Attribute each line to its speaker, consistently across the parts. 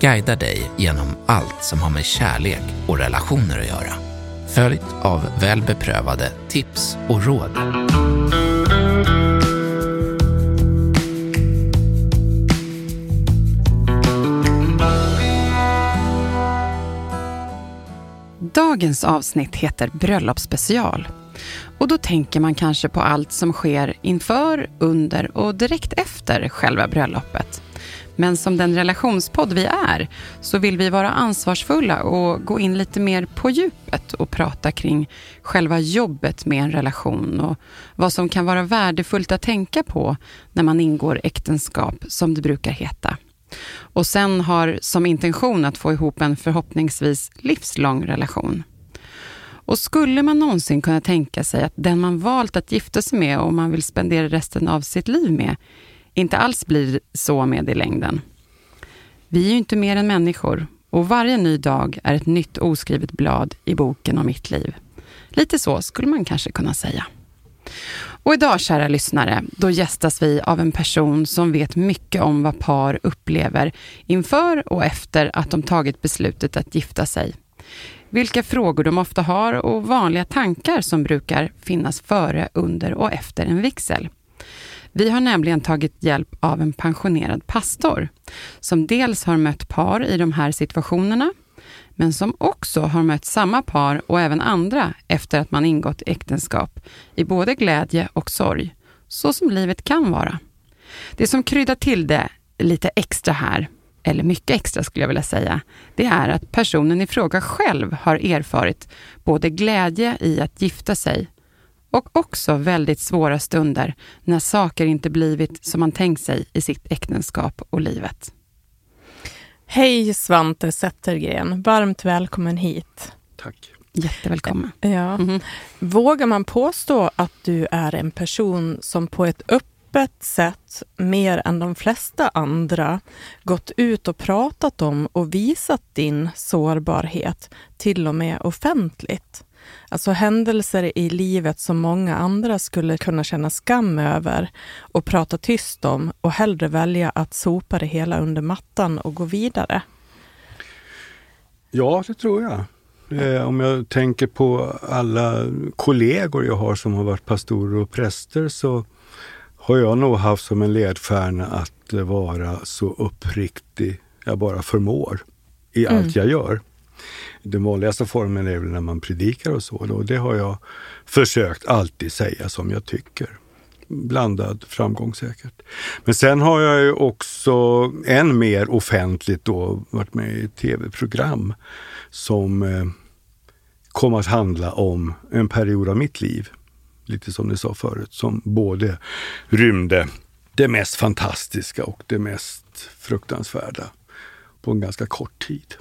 Speaker 1: guidar dig genom allt som har med kärlek och relationer att göra. Följt av väl beprövade tips och råd.
Speaker 2: Dagens avsnitt heter Bröllopsspecial. Och då tänker man kanske på allt som sker inför, under och direkt efter själva bröllopet. Men som den relationspodd vi är så vill vi vara ansvarsfulla och gå in lite mer på djupet och prata kring själva jobbet med en relation och vad som kan vara värdefullt att tänka på när man ingår äktenskap, som det brukar heta. Och sen har som intention att få ihop en förhoppningsvis livslång relation. Och skulle man någonsin kunna tänka sig att den man valt att gifta sig med och man vill spendera resten av sitt liv med inte alls blir så med i längden. Vi är ju inte mer än människor och varje ny dag är ett nytt oskrivet blad i boken om mitt liv. Lite så skulle man kanske kunna säga. Och idag, kära lyssnare, då gästas vi av en person som vet mycket om vad par upplever inför och efter att de tagit beslutet att gifta sig. Vilka frågor de ofta har och vanliga tankar som brukar finnas före, under och efter en vigsel. Vi har nämligen tagit hjälp av en pensionerad pastor som dels har mött par i de här situationerna, men som också har mött samma par och även andra efter att man ingått äktenskap i både glädje och sorg, så som livet kan vara. Det som kryddar till det lite extra här, eller mycket extra skulle jag vilja säga, det är att personen i fråga själv har erfarit både glädje i att gifta sig och också väldigt svåra stunder när saker inte blivit som man tänkt sig i sitt äktenskap och livet.
Speaker 3: Hej Svante Zettergren, varmt välkommen hit.
Speaker 4: Tack.
Speaker 2: Jättevälkommen.
Speaker 3: Ja.
Speaker 2: Mhm.
Speaker 3: Vågar man påstå att du är en person som på ett öppet sätt, mer än de flesta andra, gått ut och pratat om och visat din sårbarhet, till och med offentligt? Alltså händelser i livet som många andra skulle kunna känna skam över och prata tyst om och hellre välja att sopa det hela under mattan och gå vidare.
Speaker 4: Ja, det tror jag. Eh, om jag tänker på alla kollegor jag har som har varit pastorer och präster så har jag nog haft som en ledstjärna att vara så uppriktig jag bara förmår i allt jag gör. Den vanligaste formen är väl när man predikar och så. Och det har jag försökt alltid säga som jag tycker. Blandad framgång säkert. Men sen har jag ju också än mer offentligt då varit med i tv-program som eh, kom att handla om en period av mitt liv. Lite som ni sa förut, som både rymde det mest fantastiska och det mest fruktansvärda på en ganska kort tid.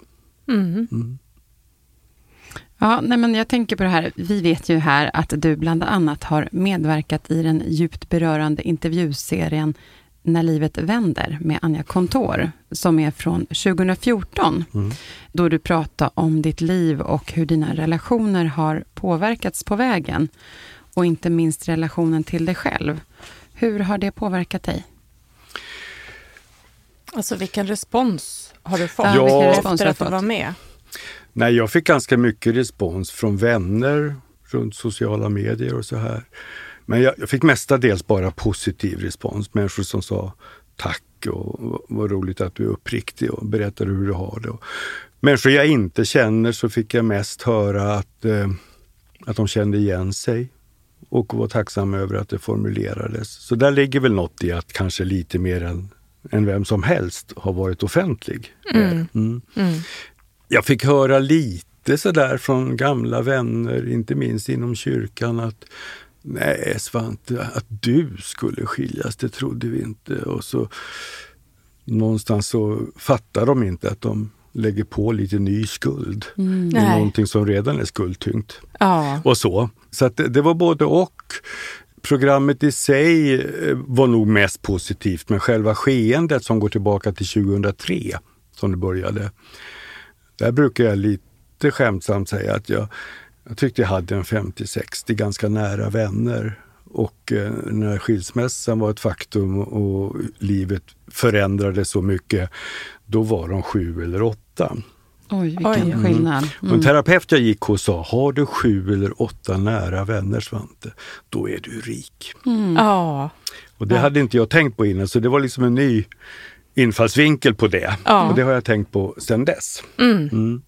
Speaker 2: Ja, nej men jag tänker på det här. Vi vet ju här att du bland annat har medverkat i den djupt berörande intervjuserien När livet vänder med Anja Kontor, som är från 2014, då du pratar om ditt liv och hur dina relationer har påverkats på vägen, och inte minst relationen till dig själv. Hur har det påverkat dig?
Speaker 3: Alltså vilken respons har du fått
Speaker 2: Ja,
Speaker 3: efter att du var med?
Speaker 4: Nej, jag fick ganska mycket respons från vänner runt sociala medier och så här. Men jag, jag fick mestadels bara positiv respons. Människor som sa tack och vad roligt att du är uppriktig och berättar hur du har det. Och människor jag inte känner så fick jag mest höra att, eh, att de kände igen sig och var tacksamma över att det formulerades. Så där ligger väl något i att kanske lite mer än än vem som helst har varit offentlig. Mm. Mm. Jag fick höra lite sådär från gamla vänner, inte minst inom kyrkan, att Nej Svante, att du skulle skiljas, det trodde vi inte. Och så någonstans så fattar de inte att de lägger på lite ny skuld. Mm. Någonting som redan är skuldtyngt. Ja. Och så. Så det, det var både och. Programmet i sig eh, var nog mest positivt, men själva skeendet som går tillbaka till 2003, som det började. Där brukar jag lite skämtsamt säga att jag, jag tyckte jag hade en 50-60 ganska nära vänner. Och eh, när skilsmässan var ett faktum och livet förändrades så mycket, då var de sju eller åtta.
Speaker 2: Oj, vilken Oj. skillnad.
Speaker 4: Mm. En terapeut jag gick hos sa, har du sju eller åtta nära vänner Svante, då är du rik.
Speaker 3: Mm. Ja.
Speaker 4: Och det ja. hade inte jag tänkt på innan, så det var liksom en ny infallsvinkel på det. Ja. Och det har jag tänkt på sedan dess.
Speaker 3: Mm. Mm.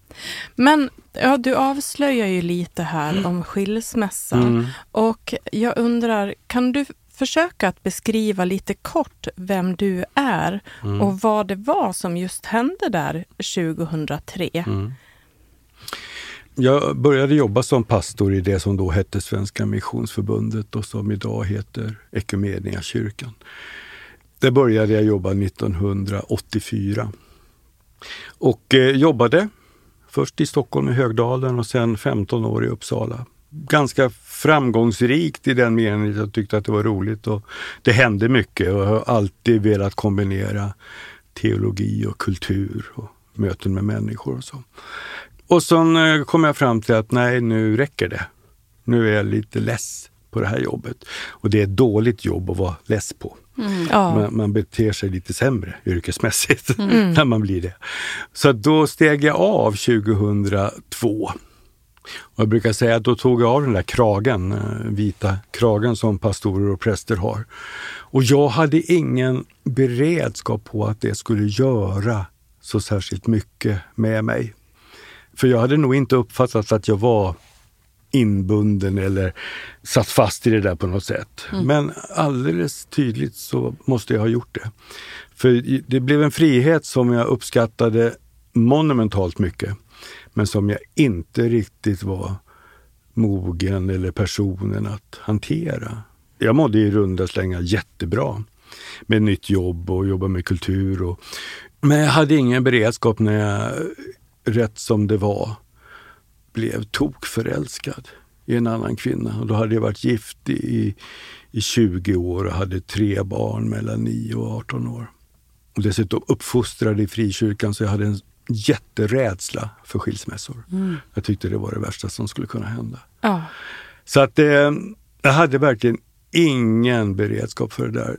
Speaker 3: Men ja, du avslöjar ju lite här om skilsmässa. Mm. Och jag undrar, kan du försöka att beskriva lite kort vem du är mm. och vad det var som just hände där 2003? Mm.
Speaker 4: Jag började jobba som pastor i det som då hette Svenska Missionsförbundet och som idag heter Ekumeniakyrkan. Där började jag jobba 1984 och eh, jobbade först i Stockholm i Högdalen och sen 15 år i Uppsala ganska framgångsrikt i den meningen att jag tyckte att det var roligt och det hände mycket och jag har alltid velat kombinera teologi och kultur och möten med människor och så. Och sen eh, kom jag fram till att nej, nu räcker det. Nu är jag lite less på det här jobbet. Och det är ett dåligt jobb att vara less på. Mm. Man, man, beter sig lite sämre yrkesmässigt mm. när man blir det. Så då steg jag av 2002 och jag brukar säga att då tog jag av den där kragen, eh, vita kragen som pastorer och präster har. Och jag hade ingen beredskap på att det skulle göra så särskilt mycket med mig. För jag hade nog inte uppfattat att jag var inbunden eller satt fast i det där på något sätt. Mm. Men alldeles tydligt så måste jag ha gjort det. För det blev en frihet som jag uppskattade monumentalt mycket men som jag inte riktigt var mogen eller personen att hantera. Jag mådde i runda slängar jättebra med nytt jobb och jobba med kultur. Och, men jag hade ingen beredskap när jag, rätt som det var, blev tokförälskad i en annan kvinna. Och då hade jag varit gift i, i 20 år och hade tre barn mellan 9 och 18 år. Och dessutom uppfostrad i frikyrkan så jag hade en jätterädsla för skilsmässor. Mm. Jag tyckte det var det värsta som skulle kunna hända.
Speaker 3: Ja.
Speaker 4: Så att eh, jag hade verkligen ingen beredskap för det där.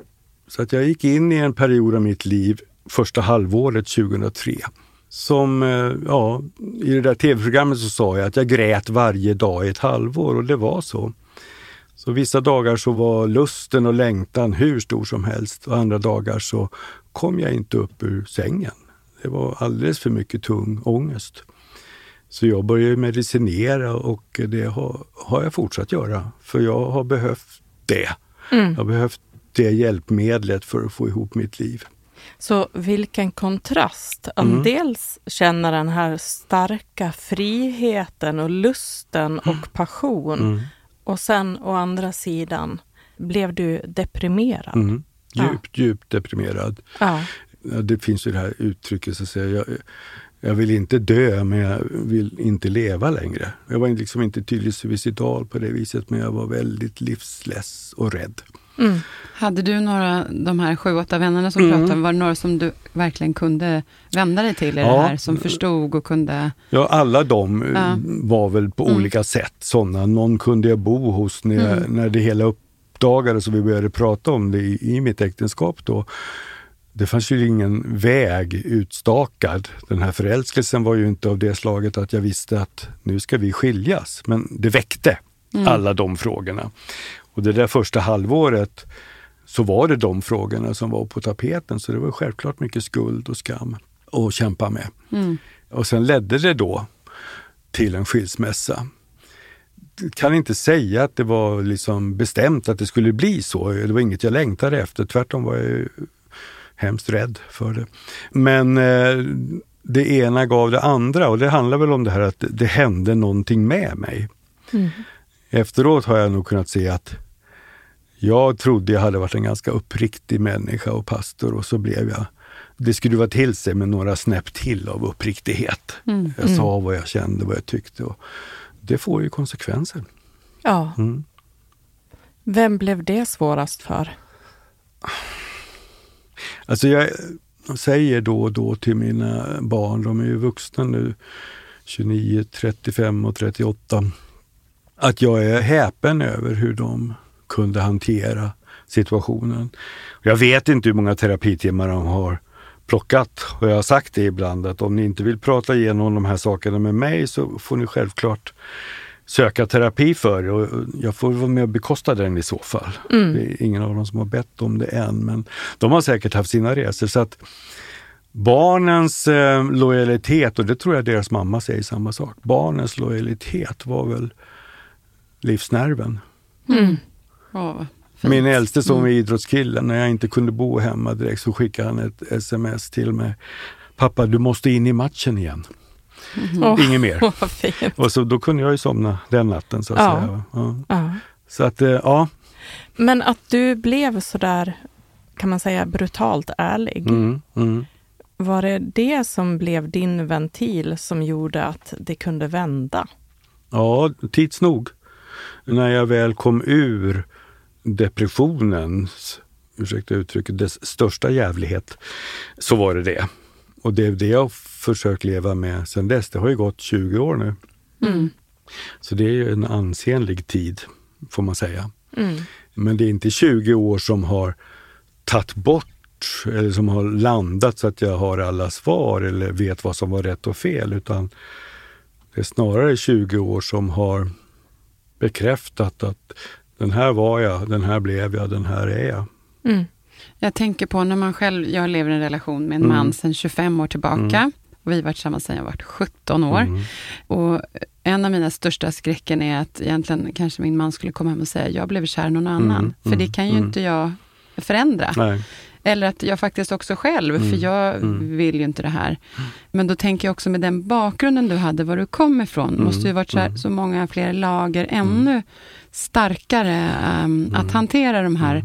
Speaker 4: Så att jag gick in i en period av mitt liv, första halvåret 2003, som, eh, ja, i det där tv-programmet så sa jag att jag grät varje dag i ett halvår och det var så. Så vissa dagar så var lusten och längtan hur stor som helst och andra dagar så kom jag inte upp ur sängen. Det var alldeles för mycket tung ångest. Så jag började medicinera och det har, har jag fortsatt göra. För jag har behövt det. Mm. Jag har behövt det hjälpmedlet för att få ihop mitt liv.
Speaker 3: Så vilken kontrast att mm. dels känna den här starka friheten och lusten och mm. passion mm. och sen å andra sidan blev du deprimerad.
Speaker 4: Mm. Djupt, ja. djupt deprimerad. Ja det finns ju det här uttrycket, så att säga, jag, jag vill inte dö men jag vill inte leva längre. Jag var liksom inte tydligt suicidal på det viset men jag var väldigt livsless och rädd.
Speaker 2: Mm. Hade du några, de här sju, åtta vännerna som mm. pratade, var det några som du verkligen kunde vända dig till i ja. det här, som förstod och kunde?
Speaker 4: Ja, alla de eh, ja. var väl på mm. olika sätt sådana. Någon kunde jag bo hos när, mm. när det hela uppdagades och vi började prata om det i, i mitt äktenskap då det fanns ju ingen väg utstakad. Den här förälskelsen var ju inte av det slaget att jag visste att nu ska vi skiljas. Men det väckte mm. alla de frågorna. Och det där första halvåret så var det de frågorna som var på tapeten. Så det var självklart mycket skuld och skam att kämpa med. Mm. Och sen ledde det då till en skilsmässa. Jag kan inte säga att det var liksom bestämt att det skulle bli så. Det var inget jag längtade efter. Tvärtom var jag hemskt rädd för det. Men eh, det ena gav det andra och det handlar väl om det här att det hände någonting med mig. Mm. Efteråt har jag nog kunnat se att jag trodde jag hade varit en ganska uppriktig människa och pastor och så blev jag det skruvade till sig med några snäpp till av uppriktighet. Mm. Jag sa mm. vad jag kände, vad jag tyckte. Och det får ju konsekvenser.
Speaker 3: Ja. Mm. Vem blev det svårast för?
Speaker 4: Alltså jag säger då och då till mina barn, de är ju vuxna nu, 29, 35 och 38, att jag är häpen över hur de kunde hantera situationen. Jag vet inte hur många terapitimmar de har plockat och jag har sagt det ibland att om ni inte vill prata igenom de här sakerna med mig så får ni självklart söka terapi för det och jag får vara med och bekosta den i så fall. Mm. Det är ingen av dem som har bett om det än men de har säkert haft sina resor. Så att Barnens eh, lojalitet, och det tror jag deras mamma säger samma sak, barnens lojalitet var väl livsnerven. Mm. Oh, Min äldste som mm. är idrottskille, när jag inte kunde bo hemma direkt så skickade han ett sms till mig. Pappa, du måste in i matchen igen. Mm. Oh, Inget mer. Oh, och så, då kunde jag ju somna den natten så att ja. säga. Ja. ja. Så att, eh, ja.
Speaker 3: Men att du blev sådär, kan man säga, brutalt ärlig. Mm, mm. Var det det som blev din ventil som gjorde att det kunde vända?
Speaker 4: Ja, tids nog. När jag väl kom ur depressionens, ursäkta uttrycket, dess största jävlighet, så var det det. Och det är det jag försökt leva med sedan dess. Det har ju gått 20 år nu. Mm. Så det är ju en ansenlig tid, får man säga. Mm. Men det är inte 20 år som har tagit bort eller som har landat så att jag har alla svar eller vet vad som var rätt och fel, utan det är snarare 20 år som har bekräftat att den här var jag, den här blev jag, den här är jag. Mm.
Speaker 2: Jag tänker på när man själv, jag lever i en relation med en mm. man sedan 25 år tillbaka. Mm. Och vi har varit tillsammans sedan jag var 17 år. Mm. Och en av mina största skräcken är att egentligen kanske min man skulle komma hem och säga, jag blev kär i någon annan. Mm. För det mm. kan ju inte jag förändra. Nej. Eller att jag faktiskt också själv, mm. för jag mm. vill ju inte det här. Men då tänker jag också med den bakgrunden du hade, var du kom ifrån, mm. måste ju varit så, här, mm. så många fler lager, mm. ännu starkare um, att hantera de här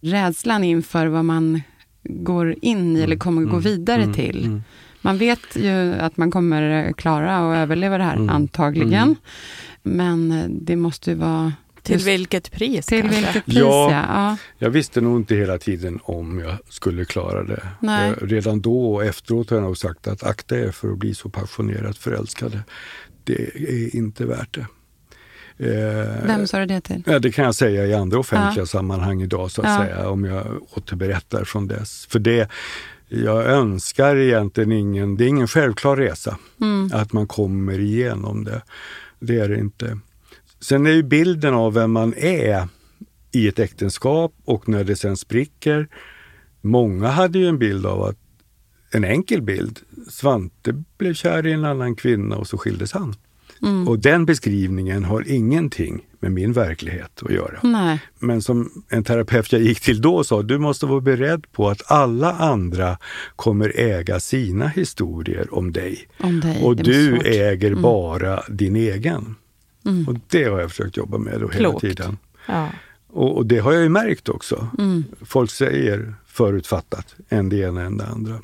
Speaker 2: rädslan inför vad man går in i eller kommer gå vidare till. Man vet ju att man kommer klara och överleva det här, antagligen. Men det måste ju vara
Speaker 3: till vilket pris?
Speaker 2: Till kanske? vilket pris,
Speaker 4: ja, ja. Jag visste nog inte hela tiden om jag skulle klara det. Nej. Redan då och efteråt har jag nog sagt att akta er för att bli så passionerat förälskade. Det är inte värt det.
Speaker 2: Eh, Vem sa du det till?
Speaker 4: Ja, det kan jag säga i andra offentliga ja. sammanhang idag, så att ja. säga, om jag återberättar från dess. För det, jag önskar egentligen ingen, det är ingen självklar resa, mm. att man kommer igenom det. Det är det inte. Sen är ju bilden av vem man är i ett äktenskap och när det sen spricker. Många hade ju en bild av att, en enkel bild, Svante blev kär i en annan kvinna och så skildes han. Mm. Och den beskrivningen har ingenting med min verklighet att göra.
Speaker 2: Nej.
Speaker 4: Men som en terapeut jag gick till då sa, du måste vara beredd på att alla andra kommer äga sina historier om dig.
Speaker 2: Om dig.
Speaker 4: Och du äger mm. bara din egen. Mm. Och det har jag försökt jobba med då hela tiden. Ja. Och, och, det har jag ju märkt också. Mm. Folk säger förutfattat, en det ena än det andra.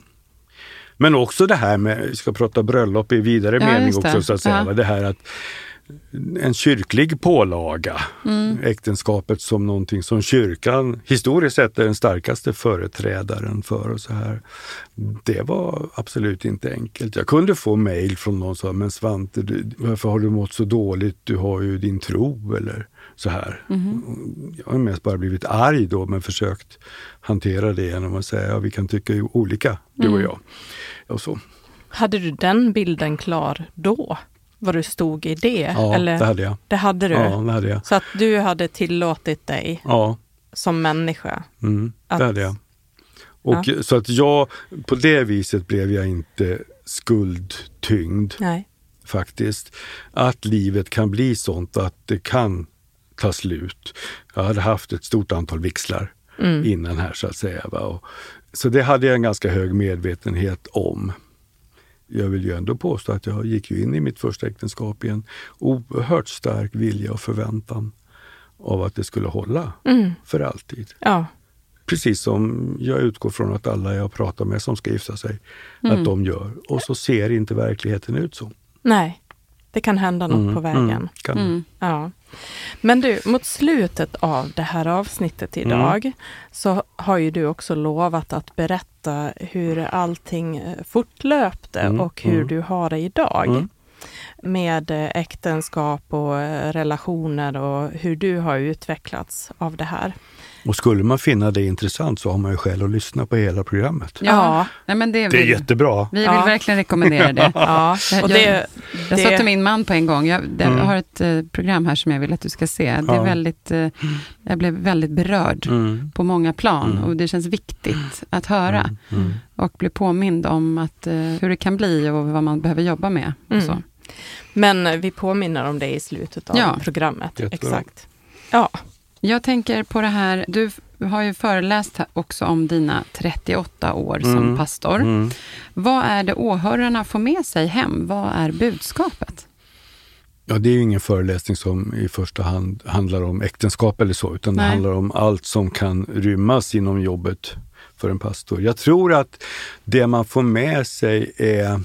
Speaker 4: Men också det här med, vi ska prata bröllop i vidare ja, mening också, så att säga. Ja. Det här att en kyrklig pålaga, mm. äktenskapet som någonting som kyrkan historiskt sett är den starkaste företrädaren för. och så här. Det var absolut inte enkelt. Jag kunde få mejl från någon som sa, men Svante, du, varför har du mått så dåligt? Du har ju din tro eller så här. Mm. Jag har mest bara blivit arg då, men försökt hantera det genom att säga, ja, vi kan tycka olika, du och mm. jag. Och så.
Speaker 3: Hade du den bilden klar då? Vad du stod i det?
Speaker 4: Ja, eller? det hade jag.
Speaker 3: Det hade du?
Speaker 4: Ja, det hade jag.
Speaker 3: Så att du hade tillåtit dig ja. som människa?
Speaker 4: Mm, att... det hade jag. Och ja. Så att jag, på det viset blev jag inte skuldtyngd.
Speaker 3: Nej.
Speaker 4: Faktiskt. Att livet kan bli sånt att det kan ta slut. Jag hade haft ett stort antal vixlar mm. innan här så att säga. Va? Och Så det hade jag en ganska hög medvetenhet om. Jag vill ju ändå påstå att jag gick in i mitt första äktenskap i en oerhört stark vilja och förväntan av att det skulle hålla
Speaker 3: Mm.
Speaker 4: för alltid.
Speaker 3: Ja.
Speaker 4: Precis som jag utgår från att alla jag pratar med som ska gifta sig,
Speaker 3: Mm.
Speaker 4: att de gör. Och så ser inte verkligheten ut så.
Speaker 3: Nej, det kan hända något
Speaker 4: Mm,
Speaker 3: på vägen.
Speaker 4: mm.
Speaker 2: Mm.
Speaker 3: Ja. Men du, mot slutet av det här avsnittet idag
Speaker 4: Mm.
Speaker 3: så har ju du också lovat att berätta hur allting eh, fortlöpte
Speaker 4: Mm,
Speaker 3: och hur
Speaker 4: mm.
Speaker 3: du har det idag.
Speaker 4: Mm.
Speaker 3: Med eh, äktenskap och eh, relationer och hur du har utvecklats av det här.
Speaker 4: Och skulle man finna det intressant så har man ju skäl att lyssna på hela programmet.
Speaker 3: Ja.
Speaker 2: Nej, men det,
Speaker 4: Det är
Speaker 2: vill,
Speaker 4: jättebra.
Speaker 2: vi vill
Speaker 3: Ja.
Speaker 2: verkligen rekommendera det.
Speaker 3: Ja,
Speaker 2: Jag-
Speaker 3: och
Speaker 2: jag-
Speaker 3: det,
Speaker 2: Jag
Speaker 3: det,
Speaker 2: sa till min man på en gång, jag, det,
Speaker 4: Mm.
Speaker 2: jag har ett eh, program här som jag vill att du ska se. Det är
Speaker 4: Ja.
Speaker 2: väldigt, eh, jag blev väldigt berörd
Speaker 4: Mm.
Speaker 2: på många plan
Speaker 4: Mm.
Speaker 2: och det känns viktigt att höra
Speaker 4: Mm.
Speaker 2: och bli påmind om att, eh, hur det kan bli och vad man behöver jobba med. Och
Speaker 3: Mm.
Speaker 2: så.
Speaker 3: Men vi påminner om det i slutet av
Speaker 2: Ja.
Speaker 3: programmet.
Speaker 4: Jättebra.
Speaker 3: Exakt. Ja,
Speaker 2: Jag tänker på det här, du har ju föreläst också om dina 38 år som
Speaker 4: Mm.
Speaker 2: pastor.
Speaker 4: Mm.
Speaker 2: Vad är det åhörarna får med sig hem? Vad är budskapet?
Speaker 4: Ja, det är ju ingen föreläsning som i första hand handlar om äktenskap eller så, utan det
Speaker 2: Nej.
Speaker 4: handlar om allt som kan rymmas inom jobbet för en pastor. Jag tror att det man får med sig är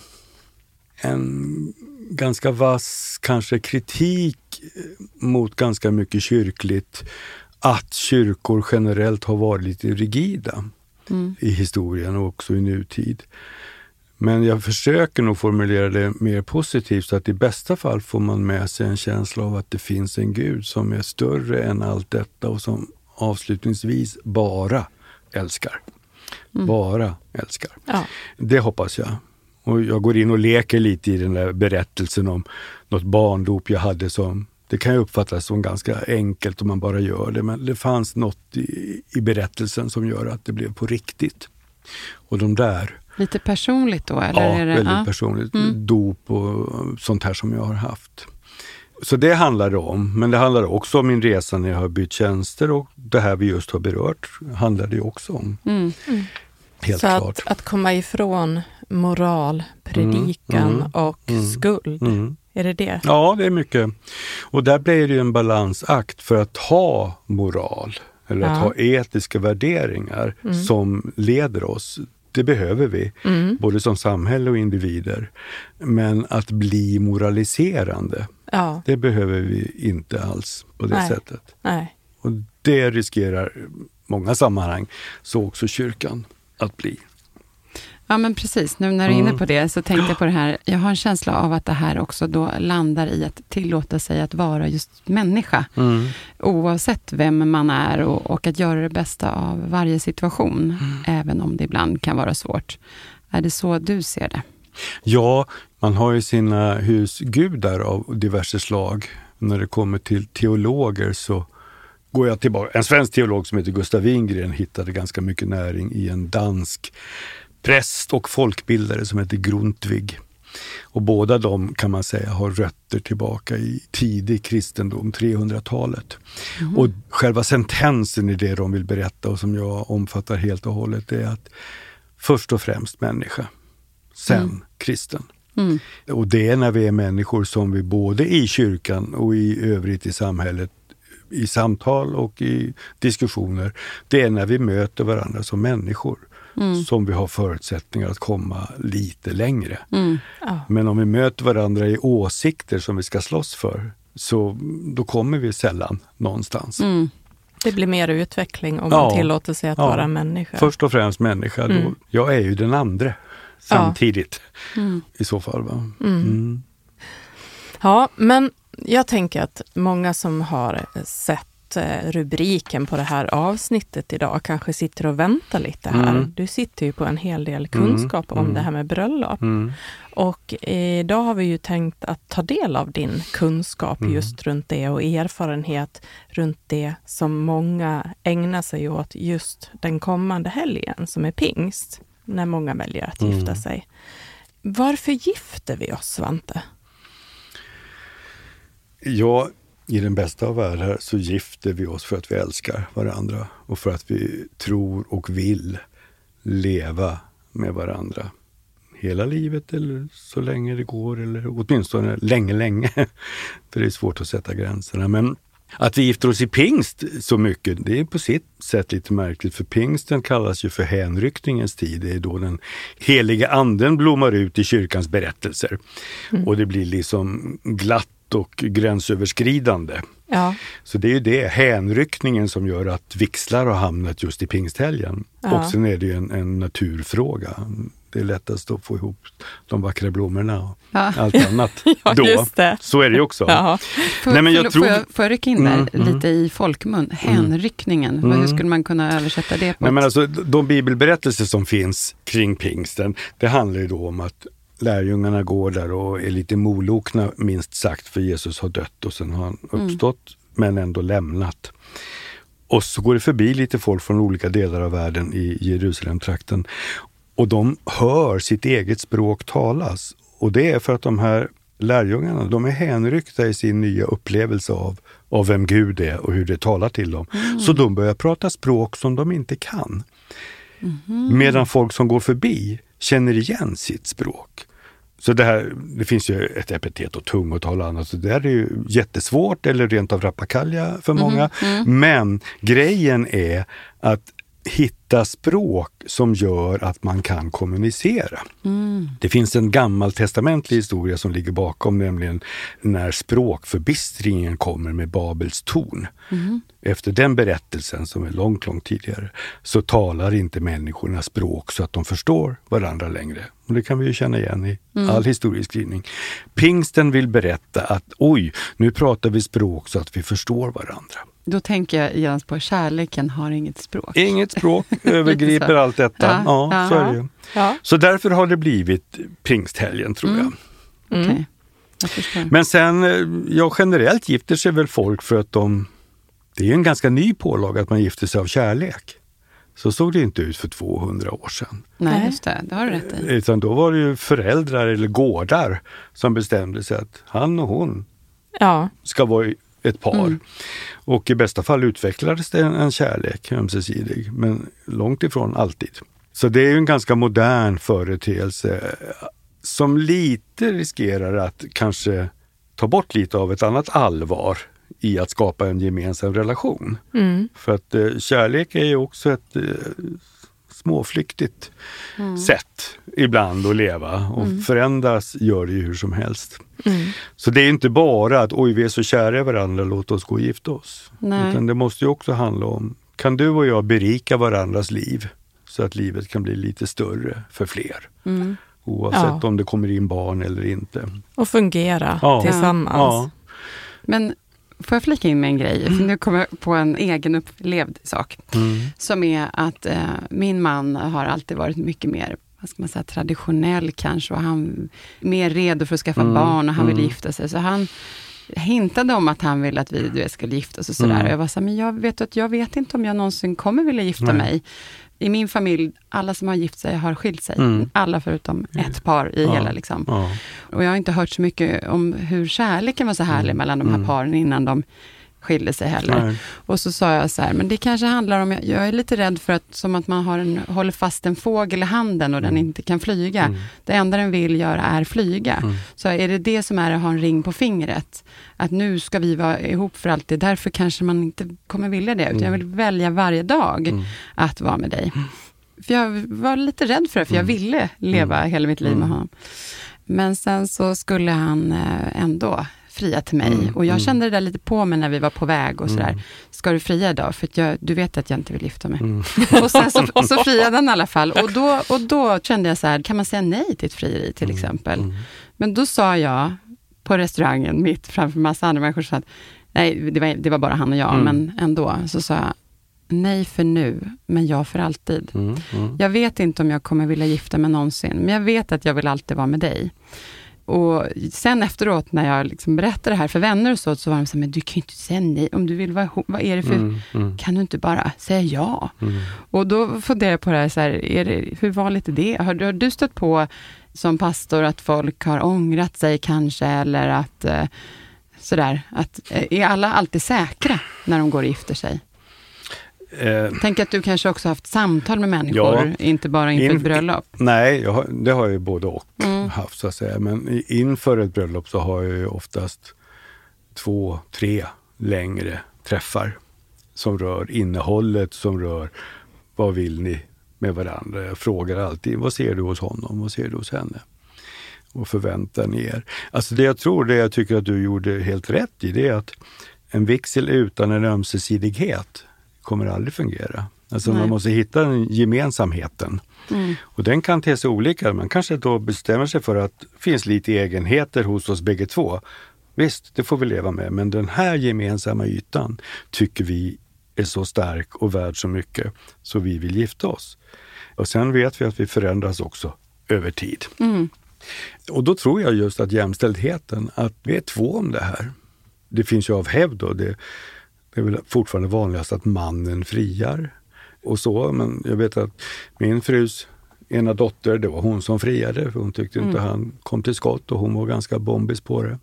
Speaker 4: en ganska vass kanske kritik mot ganska mycket kyrkligt, att kyrkor generellt har varit lite rigida
Speaker 2: Mm.
Speaker 4: i historien och också i nutid. Men jag försöker nog formulera det mer positivt så att i bästa fall får man med sig en känsla av att det finns en Gud som är större än allt detta och som avslutningsvis bara älskar. Bara älskar.
Speaker 3: ja.
Speaker 4: Det hoppas jag. Och jag går in och leker lite i den där berättelsen om något barndop jag hade som det kan ju uppfattas som ganska enkelt om man bara gör det, men det fanns något i, i berättelsen som gör att det blev på riktigt. Och de där,
Speaker 2: Lite personligt då? Eller
Speaker 4: ja,
Speaker 2: är det,
Speaker 4: väldigt
Speaker 2: ja.
Speaker 4: personligt,
Speaker 2: Mm.
Speaker 4: dop och sånt här som jag har haft. Så det handlar det om, men det handlar också om min resa när jag har bytt tjänster och det här vi just har berört handlar det också om.
Speaker 2: Mm.
Speaker 4: Helt
Speaker 3: Så
Speaker 4: klart.
Speaker 3: att, att komma ifrån moral, predikan
Speaker 4: Mm, mm,
Speaker 3: och
Speaker 4: mm,
Speaker 3: skuld.
Speaker 4: Mm.
Speaker 3: Är det det?
Speaker 4: Ja, det är mycket. Och där blir det ju en balansakt för att ha moral eller att
Speaker 3: Ja.
Speaker 4: ha etiska värderingar
Speaker 3: Mm.
Speaker 4: som leder oss. Det behöver vi,
Speaker 3: Mm.
Speaker 4: både som samhälle och individer. Men att bli moraliserande,
Speaker 3: Ja,
Speaker 4: det behöver vi inte alls på det
Speaker 3: Nej.
Speaker 4: sättet.
Speaker 3: nej.
Speaker 4: Och det riskerar många sammanhang, så också kyrkan, att bli.
Speaker 2: Ja, men precis. Nu när du är inne
Speaker 4: Mm.
Speaker 2: på det så tänkte jag på det här. Jag har en känsla av att det här också då landar i att tillåta sig att vara just människa. Oavsett vem man är och, och att göra det bästa av varje situation. Även om det ibland kan vara svårt. Är det så du ser det?
Speaker 4: Ja, man har ju sina husgudar av diverse slag. När det kommer till teologer så går jag tillbaka. En svensk teolog som heter Gustav Wingren hittade ganska mycket näring i en dansk präst och folkbildare som heter Grundtvig. Och båda de kan man säga har rötter tillbaka i tidig kristendom, 300-talet. Och själva sentensen i det de vill berätta och som jag omfattar helt och hållet är att först och främst människa, sen kristen.
Speaker 2: Mm.
Speaker 4: Och det är när vi är människor som vi både i kyrkan och i övrigt i samhället, i samtal och i diskussioner, det är när vi möter varandra som människor som vi har förutsättningar att komma lite längre.
Speaker 2: Mm.
Speaker 3: Ja.
Speaker 4: Men om vi möter varandra i åsikter som vi ska slåss för, så då kommer vi sällan någonstans.
Speaker 2: Mm.
Speaker 3: Det blir mer utveckling om
Speaker 4: Ja.
Speaker 3: man tillåter sig att
Speaker 4: Ja.
Speaker 3: vara människa.
Speaker 4: Först och främst människa, då,
Speaker 3: Mm.
Speaker 4: jag är ju den andra samtidigt
Speaker 2: Mm.
Speaker 4: i så fall. Va?
Speaker 3: Mm.
Speaker 4: Mm.
Speaker 3: Ja, men jag tänker att många som har sett eh, rubriken på det här avsnittet idag kanske sitter och väntar lite här.
Speaker 4: Mm.
Speaker 3: Du sitter ju på en hel del kunskap om
Speaker 4: mm.
Speaker 3: det här med bröllop.
Speaker 4: Mm.
Speaker 3: Och idag har vi ju tänkt att ta del av din kunskap
Speaker 4: Mm.
Speaker 3: just runt det och erfarenhet runt det som många ägnar sig åt just den kommande helgen som är pingst, när många väljer att gifta
Speaker 4: Mm.
Speaker 3: sig. Varför gifter vi oss, Svante?
Speaker 4: Ja, i den bästa av världar så gifter vi oss för att vi älskar varandra och för att vi tror och vill leva med varandra hela livet eller så länge det går eller åtminstone länge, länge. För det är svårt att sätta gränserna. Men att vi gifter oss i pingst så mycket, det är på sitt sätt lite märkligt för pingsten kallas ju för hänryckningens tid. Det är då den heliga anden blommar ut i kyrkans berättelser. Mm. Och det blir liksom glatt och gränsöverskridande.
Speaker 3: Ja.
Speaker 4: Så det är ju det, hänryckningen som gör att vixlar har hamnat just i pingsthelgen. Ja. Och sen är det ju en, en naturfråga det är lättast att få ihop de vackra blommorna och ja. allt annat
Speaker 3: ja,
Speaker 4: då. Så är det ju också.
Speaker 2: Ja. Får, Nej, men jag tror... får, jag, får jag rycka in där mm, mm. lite mm. i folkmun? Hänryckningen, mm. hur skulle man kunna översätta det? På
Speaker 4: Nej, men alltså, de bibelberättelser som finns kring pingsten, det handlar ju då om att lärjungarna går där och är lite molokna minst sagt för Jesus har dött och sen har han mm. uppstått men ändå lämnat. Och så går det förbi lite folk från olika delar av världen i Jerusalemtrakten och de hör sitt eget språk talas. Och det är för att de här lärjungarna, de är hänryckta i sin nya upplevelse av, av vem Gud är och hur det talar till dem. Mm. Så de börjar prata språk som de inte kan. Mm. Medan folk som går förbi känner igen sitt språk. Så det, här, det finns ju ett epitet och tungotal och annat, så det här är ju jättesvårt eller rent av rappakalja för många. Mm. Men grejen är att hitta språk som gör att man kan kommunicera. Mm. Det finns en gammaltestamentlig historia som ligger bakom, nämligen när språkförbistringen kommer med Babels torn. Mm. Efter den berättelsen, som är långt, långt tidigare, så talar inte människorna språk så att de förstår varandra längre. Och det kan vi ju känna igen i mm. all historieskrivning. Pingsten vill berätta att oj, nu pratar vi språk så att vi förstår varandra.
Speaker 2: Då tänker jag genast på kärleken har inget språk.
Speaker 4: Inget språk övergriper allt detta. Ja, ja, så är det ju. Ja. Så därför har det blivit pingsthelgen tror mm. jag.
Speaker 2: Mm.
Speaker 4: Men sen, eh, ja generellt gifter sig väl folk för att de... Det är en ganska ny pålag att man gifter sig av kärlek. Så såg det inte ut för 200 år sedan.
Speaker 2: Nej, just det. Det har du rätt i.
Speaker 4: Utan då var det ju föräldrar eller gårdar som bestämde sig att han och hon ja. ska vara ett par. Mm. Och i bästa fall utvecklades det en, kärlek ömsesidig, men långt ifrån alltid. Så det är ju en ganska modern företeelse som lite riskerar att kanske ta bort lite av ett annat allvar i att skapa en gemensam relation. Mm. För att eh, kärlek är ju också ett eh, småflyktigt mm. sätt ibland att leva och mm. förändras gör det ju hur som helst. Mm. Så det är inte bara att oj, vi är så kära i varandra, låt oss gå och gifta oss. Nej. Utan det måste ju också handla om, kan du och jag berika varandras liv så att livet kan bli lite större för fler? Mm. Oavsett ja. om det kommer in barn eller inte.
Speaker 3: Och fungera ja. tillsammans. Ja.
Speaker 2: Men Får jag flika in med en grej? Mm. För nu kommer jag på en egen upplevd sak. Mm. Som är att eh, min man har alltid varit mycket mer vad ska man säga, traditionell kanske och han är mer redo för att skaffa mm. barn och han vill mm. gifta sig. Så han hintade om att han ville att vi du vet, skulle gifta oss och sådär. Mm. Och jag var så men jag vet att jag vet inte om jag någonsin kommer vilja gifta Nej. mig i min familj, alla som har gift sig har skilt sig. Mm. Alla förutom ett par i ja. hela. Liksom. Ja. Och jag har inte hört så mycket om hur kärleken var så härlig mm. mellan de här mm. paren innan de skilde sig heller. Nej. Och så sa jag så här, men det kanske handlar om, jag är lite rädd för att, som att man har en, håller fast en fågel i handen och mm. den inte kan flyga. Mm. Det enda den vill göra är flyga. Mm. Så är det det som är att ha en ring på fingret, att nu ska vi vara ihop för alltid, därför kanske man inte kommer vilja det, utan jag vill mm. välja varje dag mm. att vara med dig. Mm. För jag var lite rädd för det, för jag ville leva hela mitt liv med honom. Men sen så skulle han eh, ändå fria till mig. Mm, och jag mm. kände det där lite på mig när vi var på väg och sådär. Mm. Ska du fria idag? För jag, du vet att jag inte vill gifta mig. Mm. och sen så, och så friade han i alla fall. Och då, och då kände jag så här, kan man säga nej till ett frieri till mm, exempel? Men då sa jag på restaurangen, mitt framför massa andra människor, så att, nej, det var, det var bara han och jag, men ändå, så sa jag, nej för nu, men ja för alltid. Jag vet inte om jag kommer vilja gifta mig någonsin, men jag vet att jag vill alltid vara med dig. Och sen efteråt när jag liksom berättade det här för vänner och så, så var de så men du kan ju inte säga nej. Om du vill vara ihop, vad är det för... Mm, mm. Kan du inte bara säga ja? Mm. Och då funderade jag på det här, så här är det, hur vanligt är det? Har, har, du stött på som pastor att folk har ångrat sig kanske, eller att eh, sådär, att eh, är alla alltid säkra när de går och gifter sig?
Speaker 4: Eh,
Speaker 2: Tänk att du kanske också haft samtal med människor,
Speaker 4: Ja.
Speaker 2: inte bara inför
Speaker 4: In-
Speaker 2: ett bröllop.
Speaker 4: nej, jag det har jag ju både och
Speaker 2: Mm.
Speaker 4: haft så att säga. Men inför ett bröllop så har jag ju oftast två, tre längre träffar som rör innehållet, som rör vad vill ni med varandra. Jag frågar alltid, vad ser du hos honom? Vad ser du hos henne? Och förväntar ni er? Alltså det jag tror, det jag tycker att du gjorde helt rätt i, det är att en vigsel utan en ömsesidighet kommer aldrig fungera. Alltså
Speaker 2: Nej.
Speaker 4: man måste hitta den gemensamheten. Och den kan te sig olika. Man kanske då bestämmer sig för att det finns lite egenheter hos oss bägge två. Visst, det får vi leva med, men den här gemensamma ytan tycker vi är så stark och värd så mycket så vi vill gifta oss. Och sen vet vi att vi förändras också över tid. Och då tror jag just att jämställdheten, att vi är två om det här. Det finns ju av hävd och det, det är väl fortfarande vanligast att mannen friar och så. Men jag vet att min frus ena dotter, det var hon som friade. För hon tyckte inte han kom till skott och hon var ganska bombis på det.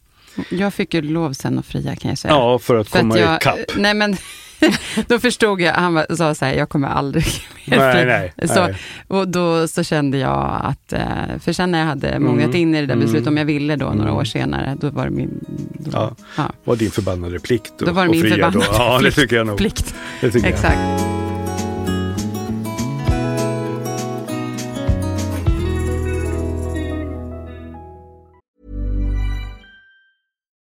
Speaker 2: Jag fick ju lov sen att fria kan jag säga.
Speaker 4: Ja, för att
Speaker 2: För
Speaker 4: komma
Speaker 2: att jag,
Speaker 4: ikapp.
Speaker 2: Nej men, då förstod jag, han sa så här, jag kommer aldrig mer
Speaker 4: Nej, nej,
Speaker 2: så,
Speaker 4: nej.
Speaker 2: Och då så kände jag att, eh, för sen när jag hade
Speaker 4: Mm,
Speaker 2: mångat in i det där beslutet, om jag ville då några år senare, då var det min... Då,
Speaker 4: Ja.
Speaker 2: ja.
Speaker 4: var din förbannade plikt
Speaker 2: Då var det min förbannade
Speaker 4: då. Ja, det
Speaker 2: plikt.
Speaker 4: tycker jag nog.
Speaker 2: plikt.
Speaker 4: Det tycker jag.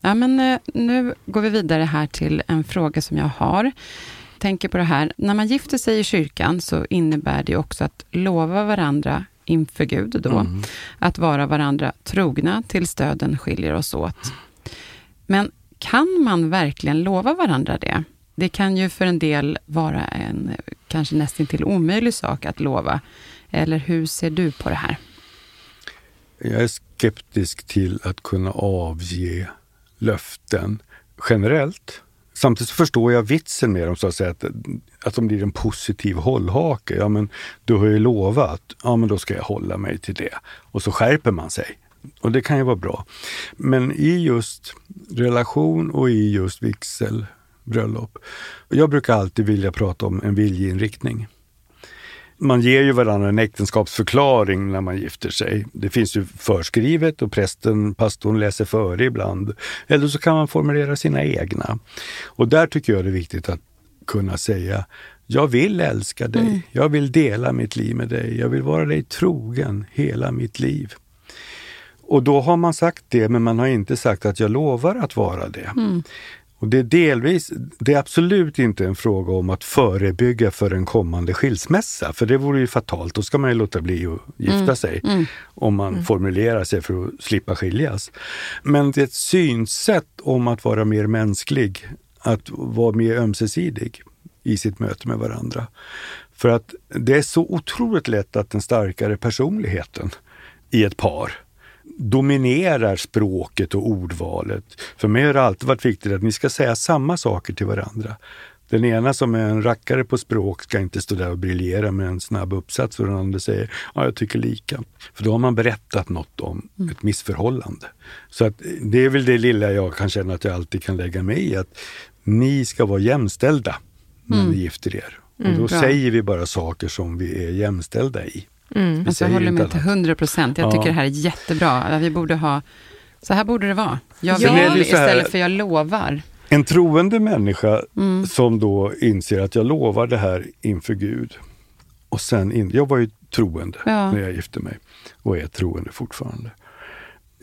Speaker 2: Ja, men eh, nu går vi vidare här till en fråga som jag har. Tänker på det här, när man gifter sig i kyrkan så innebär det också att lova varandra inför Gud då, att vara varandra trogna tills döden skiljer oss åt. Men kan man verkligen lova varandra det? Det kan ju för en del vara en kanske nästan till omöjlig sak att lova. Eller hur ser du på det här?
Speaker 4: Jag är skeptisk till att kunna avge löften generellt. Samtidigt så förstår jag vitsen med dem, så att säga, att, att de blir en positiv hållhake. Ja, men du har ju lovat, ja men då ska jag hålla mig till det. Och så skärper man sig. Och det kan ju vara bra. Men i just relation och i just vigsel, bröllop. Jag brukar alltid vilja prata om en viljeinriktning. Man ger ju varandra en äktenskapsförklaring när man gifter sig. Det finns ju förskrivet och prästen, pastorn läser före ibland. Eller så kan man formulera sina egna. Och där tycker jag det är viktigt att kunna säga jag vill älska dig. Jag vill dela mitt liv med dig. Jag vill vara dig trogen hela mitt liv. Och då har man sagt det, men man har inte sagt att jag lovar att vara det. Och det är delvis, det är absolut inte en fråga om att förebygga för en kommande skilsmässa, för det vore ju fatalt. Då ska man ju låta bli att gifta sig om man formulerar sig för att slippa skiljas. Men det är ett synsätt om att vara mer mänsklig, att vara mer ömsesidig i sitt möte med varandra. För att det är så otroligt lätt att den starkare personligheten i ett par dominerar språket och ordvalet. För mig har det alltid varit viktigt att ni ska säga samma saker till varandra. Den ena som är en rackare på språk ska inte stå där och briljera med en snabb uppsats och den andra säger ja, jag tycker lika. För då har man berättat något om ett missförhållande. Så att det är väl det lilla jag kan känna att jag alltid kan lägga mig i. Att ni ska vara jämställda när ni gifter er. Och då
Speaker 2: bra.
Speaker 4: säger vi bara saker som vi är jämställda i. Vi
Speaker 2: Alltså jag håller med till
Speaker 4: annat.
Speaker 2: 100 procent. Jag
Speaker 4: Ja.
Speaker 2: tycker det här är jättebra. Vi borde ha, så här borde det vara. Jag vill
Speaker 4: här-
Speaker 2: istället för jag lovar.
Speaker 4: En troende människa
Speaker 2: Mm.
Speaker 4: som då inser att jag lovar det här inför Gud. Och sen in, jag var ju troende
Speaker 2: Ja.
Speaker 4: när jag gifte mig och är troende fortfarande.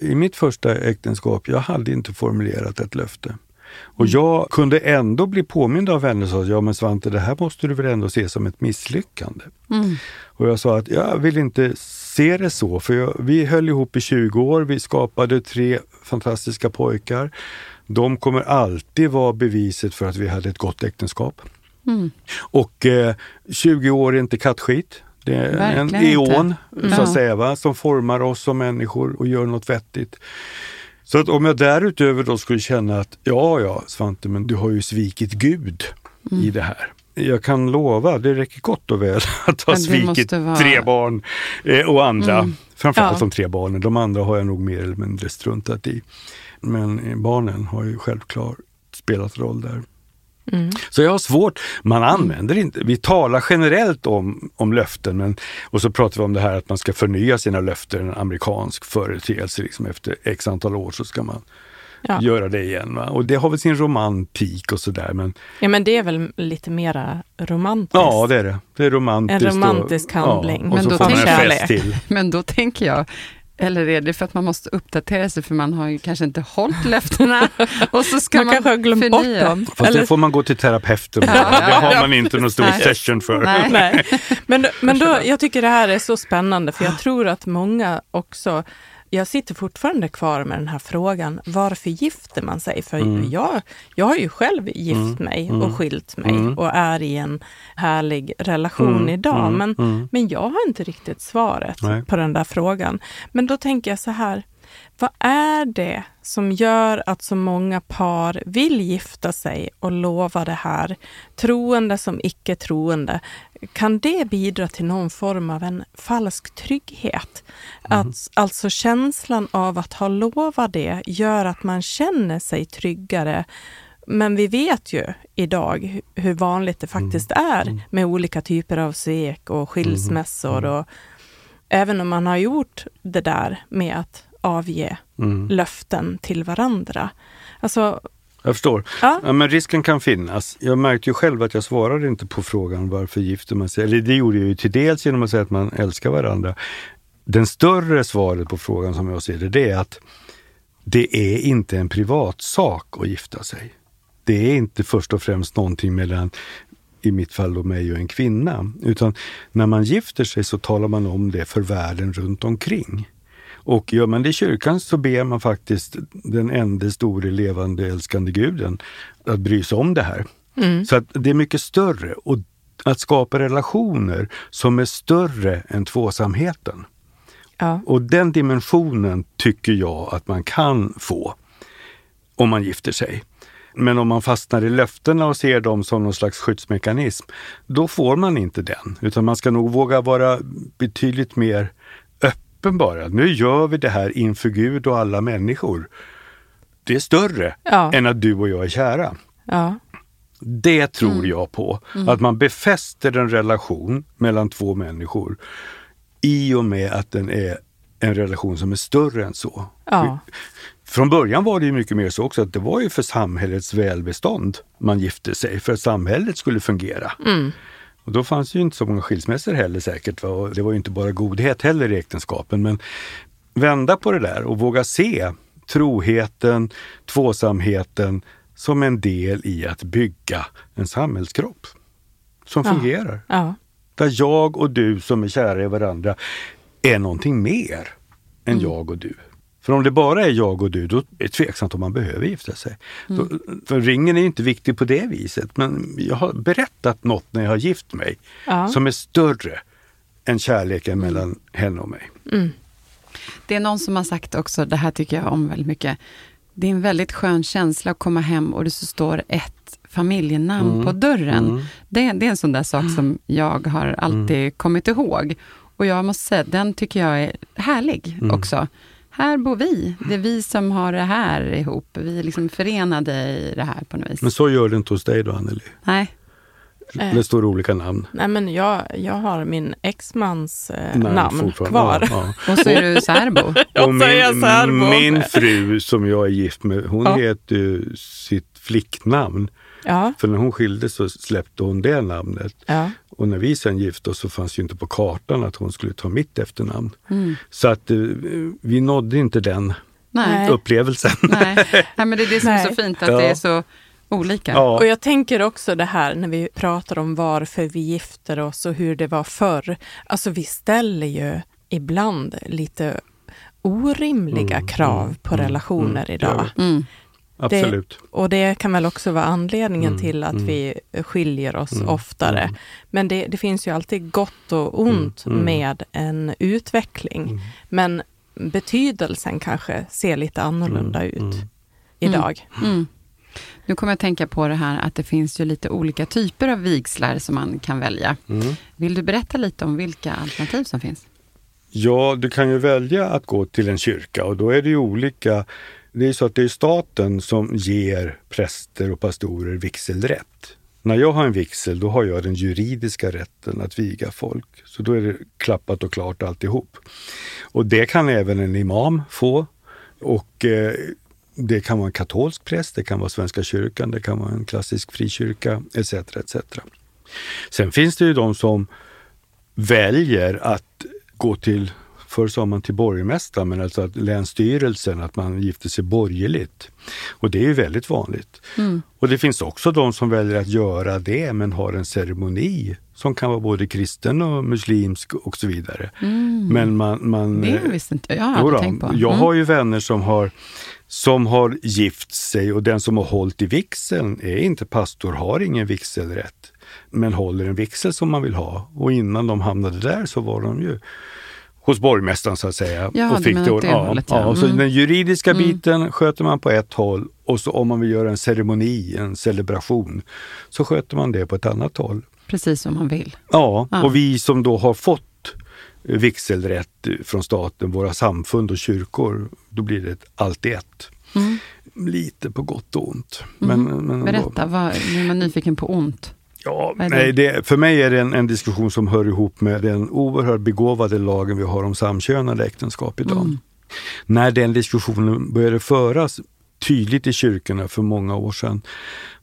Speaker 4: I mitt första äktenskap, jag hade inte formulerat ett löfte. Och
Speaker 2: Mm.
Speaker 4: jag kunde ändå bli påmind av vänner som sa, ja men Svante det här måste du väl ändå se som ett misslyckande.
Speaker 2: Mm.
Speaker 4: Och jag sa att jag vill inte se det så, för jag, vi höll ihop i 20 år, vi skapade tre fantastiska pojkar. De kommer alltid vara beviset för att vi hade ett gott äktenskap.
Speaker 2: Mm.
Speaker 4: Och eh, 20 år är inte kattskit. Det är en
Speaker 2: Verkligen inte.
Speaker 4: eon så att säga, va? som formar oss som människor och gör något vettigt. Så att om jag därutöver då skulle känna att ja, ja Svante, men du har ju svikit Gud
Speaker 2: Mm.
Speaker 4: i det här. Jag kan lova, det räcker gott och väl att ha svikit
Speaker 2: vara-
Speaker 4: tre barn eh, och andra.
Speaker 2: Mm.
Speaker 4: Framförallt
Speaker 3: Ja.
Speaker 4: de tre barnen. De andra har jag nog mer eller mindre struntat i. Men eh, barnen har ju självklart spelat roll där.
Speaker 3: Mm.
Speaker 4: Så jag har svårt, man använder inte, vi talar generellt om, om löften men, och så pratar vi om det här att man ska förnya sina löften, en amerikansk företeelse, liksom efter x antal år så ska man
Speaker 3: Ja.
Speaker 4: göra det igen. Va? Och det har väl sin romantik och sådär men
Speaker 3: ja, men det är väl lite mera romantiskt.
Speaker 4: ja det är det. Det är romantiskt.
Speaker 3: En romantisk
Speaker 4: och,
Speaker 3: handling.
Speaker 4: Ja, och
Speaker 2: Men
Speaker 4: så
Speaker 2: då
Speaker 4: får man en
Speaker 3: tänker jag-
Speaker 4: fest till.
Speaker 2: Men då tänker jag, eller är det för att man måste uppdatera sig för man har ju kanske inte hållit löftena och så ska
Speaker 3: man,
Speaker 2: man,
Speaker 3: kanske har glömt
Speaker 2: förnya.
Speaker 3: bort dem.
Speaker 4: Fast
Speaker 3: Eller-
Speaker 4: det får man gå till terapeuten med.
Speaker 2: Ja,
Speaker 4: Det har
Speaker 2: ja,
Speaker 4: man inte någon stor
Speaker 2: Nej.
Speaker 4: session för.
Speaker 2: Nej.
Speaker 3: Nej. Men, men då, jag tycker det här är så spännande för jag tror att många också jag sitter fortfarande kvar med den här frågan, varför gifter man sig? För
Speaker 4: Mm.
Speaker 3: jag, jag har ju själv gift mig och skilt mig
Speaker 4: Mm.
Speaker 3: och är i en härlig relation
Speaker 4: Mm,
Speaker 3: idag.
Speaker 4: mm,
Speaker 3: men,
Speaker 4: mm.
Speaker 3: men jag har inte riktigt svaret
Speaker 4: Nej.
Speaker 3: på den där frågan. Men då tänker jag så här, vad är det som gör att så många par vill gifta sig och lova det här, troende som icke troende? Kan det bidra till någon form av en falsk trygghet? Att, alltså känslan av att ha lovat det gör att man känner sig tryggare. Men vi vet ju idag hu- hur vanligt det faktiskt är med olika typer av svek och skilsmässor. Och, även om man har gjort det där med att avge
Speaker 4: Mm.
Speaker 3: löften till varandra. Alltså,
Speaker 4: Jag förstår.
Speaker 3: Ja.
Speaker 4: Ja, men risken kan finnas. Jag märkte ju själv att jag svarade inte på frågan varför gifter man sig? Eller det gjorde jag ju till dels genom att säga att man älskar varandra. Den större svaret på frågan som jag ser det, det är att det är inte en privatsak att gifta sig. Det är inte först och främst någonting mellan, i mitt fall då mig och en kvinna. Utan när man gifter sig så talar man om det för världen runt omkring. Och gör man det i kyrkan så ber man faktiskt den enda store levande älskande guden att bry sig om det här. Så att det är mycket större. Och att skapa relationer som är större än tvåsamheten.
Speaker 3: ja.
Speaker 4: Och den dimensionen tycker jag att man kan få om man gifter sig. Men om man fastnar i löftena och ser dem som någon slags skyddsmekanism, då får man inte den. Utan man ska nog våga vara betydligt mer öppen bara. Nu gör vi det här inför Gud och alla människor. Det är större
Speaker 3: Ja.
Speaker 4: än att du och jag är kära.
Speaker 3: ja.
Speaker 4: Det tror jag på. Att man befäster en relation mellan två människor i och med att den är en relation som är större än så.
Speaker 3: ja.
Speaker 4: Från början var det ju mycket mer så också att det var ju för samhällets välbestånd man gifte sig, för att samhället skulle fungera. Och då fanns ju inte så många skilsmässor heller säkert. Va? Och det var ju inte bara godhet heller i äktenskapen. Men vända på det där och våga se troheten, tvåsamheten som en del i att bygga en samhällskropp som
Speaker 3: Ja.
Speaker 4: fungerar.
Speaker 3: ja.
Speaker 4: Där jag och du som är kära i varandra är någonting mer än jag och du. För om det bara är jag och du, då är det tveksamt om man behöver gifta sig. Då, för ringen är inte viktig på det viset. Men jag har berättat något när jag har gift mig
Speaker 3: Ja.
Speaker 4: som är större än kärleken mellan henne och mig.
Speaker 2: Det är någon som har sagt också, det här tycker jag om väldigt mycket. Det är en väldigt skön känsla att komma hem och det så står ett familjenamn på dörren. Det, det är en sån där sak som jag har alltid kommit ihåg. Och jag måste säga, den tycker jag är härlig också. Här bor vi. Det är vi som har det här ihop. Vi är liksom förenade i det här på något vis.
Speaker 4: Men så gör det inte hos dig då Anneli?
Speaker 2: Nej.
Speaker 4: Det står olika namn.
Speaker 3: Nej, men jag, jag har min exmans eh, namn
Speaker 4: fortfarande.
Speaker 3: kvar.
Speaker 4: Ja, ja.
Speaker 2: Och så är du särbo.
Speaker 3: Och
Speaker 4: min,
Speaker 3: särbo.
Speaker 4: min fru som jag är gift med, hon
Speaker 3: Ja.
Speaker 4: heter ju sitt flicknamn.
Speaker 3: Ja,
Speaker 4: För när hon skildes så släppte hon det namnet.
Speaker 3: ja.
Speaker 4: Och när vi sen gifte oss så fanns ju inte på kartan att hon skulle ta mitt efternamn. Så att eh, vi nådde inte den
Speaker 2: Nej.
Speaker 4: upplevelsen.
Speaker 2: Nej. Nej, men det är det som är så fint, att
Speaker 4: Ja.
Speaker 2: det är så olika.
Speaker 4: Ja.
Speaker 3: Och jag tänker också det här när vi pratar om varför vi gifter oss och hur det var förr. Alltså vi ställer ju ibland lite orimliga
Speaker 4: Mm,
Speaker 3: krav
Speaker 4: mm,
Speaker 3: på
Speaker 4: mm,
Speaker 3: relationer
Speaker 4: mm,
Speaker 3: idag.
Speaker 4: ja. Absolut.
Speaker 3: Och det kan väl också vara anledningen
Speaker 4: Mm,
Speaker 3: till att
Speaker 4: mm.
Speaker 3: vi skiljer oss
Speaker 4: Mm,
Speaker 3: oftare.
Speaker 4: mm.
Speaker 3: Men det, det finns ju alltid gott och ont
Speaker 4: Mm, mm.
Speaker 3: med en utveckling.
Speaker 4: Mm.
Speaker 3: Men betydelsen kanske ser lite annorlunda
Speaker 4: Mm,
Speaker 3: ut
Speaker 4: mm.
Speaker 3: idag.
Speaker 2: Mm. Nu kommer jag att tänka på det här att det finns ju lite olika typer av vigslar som man kan välja.
Speaker 4: Mm.
Speaker 2: Vill du berätta lite om vilka alternativ som finns?
Speaker 4: Ja, du kan ju välja att gå till en kyrka och då är det ju olika. Det är så att det är staten som ger präster och pastorer vigselrätt. När jag har en vigsel, då har jag den juridiska rätten att viga folk. Så då är det klappat och klart alltihop. Och det kan även en imam få. Och eh, det kan vara en katolsk präst, det kan vara Svenska kyrkan, det kan vara en klassisk frikyrka etc. etc. Sen finns det ju de som väljer att gå till, förr sa man till borgmästaren, men alltså att länsstyrelsen, att man gifter sig borgerligt. Och det är ju väldigt vanligt. Och det finns också de som väljer att göra det, men har en ceremoni som kan vara både kristen och muslimsk och så vidare. Men man, man,
Speaker 2: Det visste inte jag. Jag
Speaker 4: då,
Speaker 2: tänkt på.
Speaker 4: Jag
Speaker 2: Mm.
Speaker 4: har ju vänner som har, som har gift sig och den som har hållit i vigseln är inte pastor, har ingen vigselrätt, men håller en vigsel som man vill ha. Och innan de hamnade där så var de ju hos borgmästaren så att säga.
Speaker 2: Ja, du menar åt det
Speaker 4: ja,
Speaker 2: hållet, ja.
Speaker 4: ja. Så
Speaker 2: Mm.
Speaker 4: den juridiska biten sköter man på ett håll och så om man vill göra en ceremoni, en celebration, så sköter man det på ett annat håll.
Speaker 2: Precis som man vill.
Speaker 4: Ja,
Speaker 2: Ja.
Speaker 4: och vi som då har fått vigselrätt från staten, våra samfund och kyrkor, då blir det allt i ett.
Speaker 2: Mm.
Speaker 4: Lite på gott och ont. Men, men ändå.
Speaker 2: Berätta, vad, nu är man nyfiken på ont.
Speaker 4: Ja, nej, det, för mig är det en, en diskussion som hör ihop med den oerhört begåvade lagen vi har om samkönade äktenskap idag.
Speaker 2: Mm.
Speaker 4: När den diskussionen började föras tydligt i kyrkorna för många år sedan,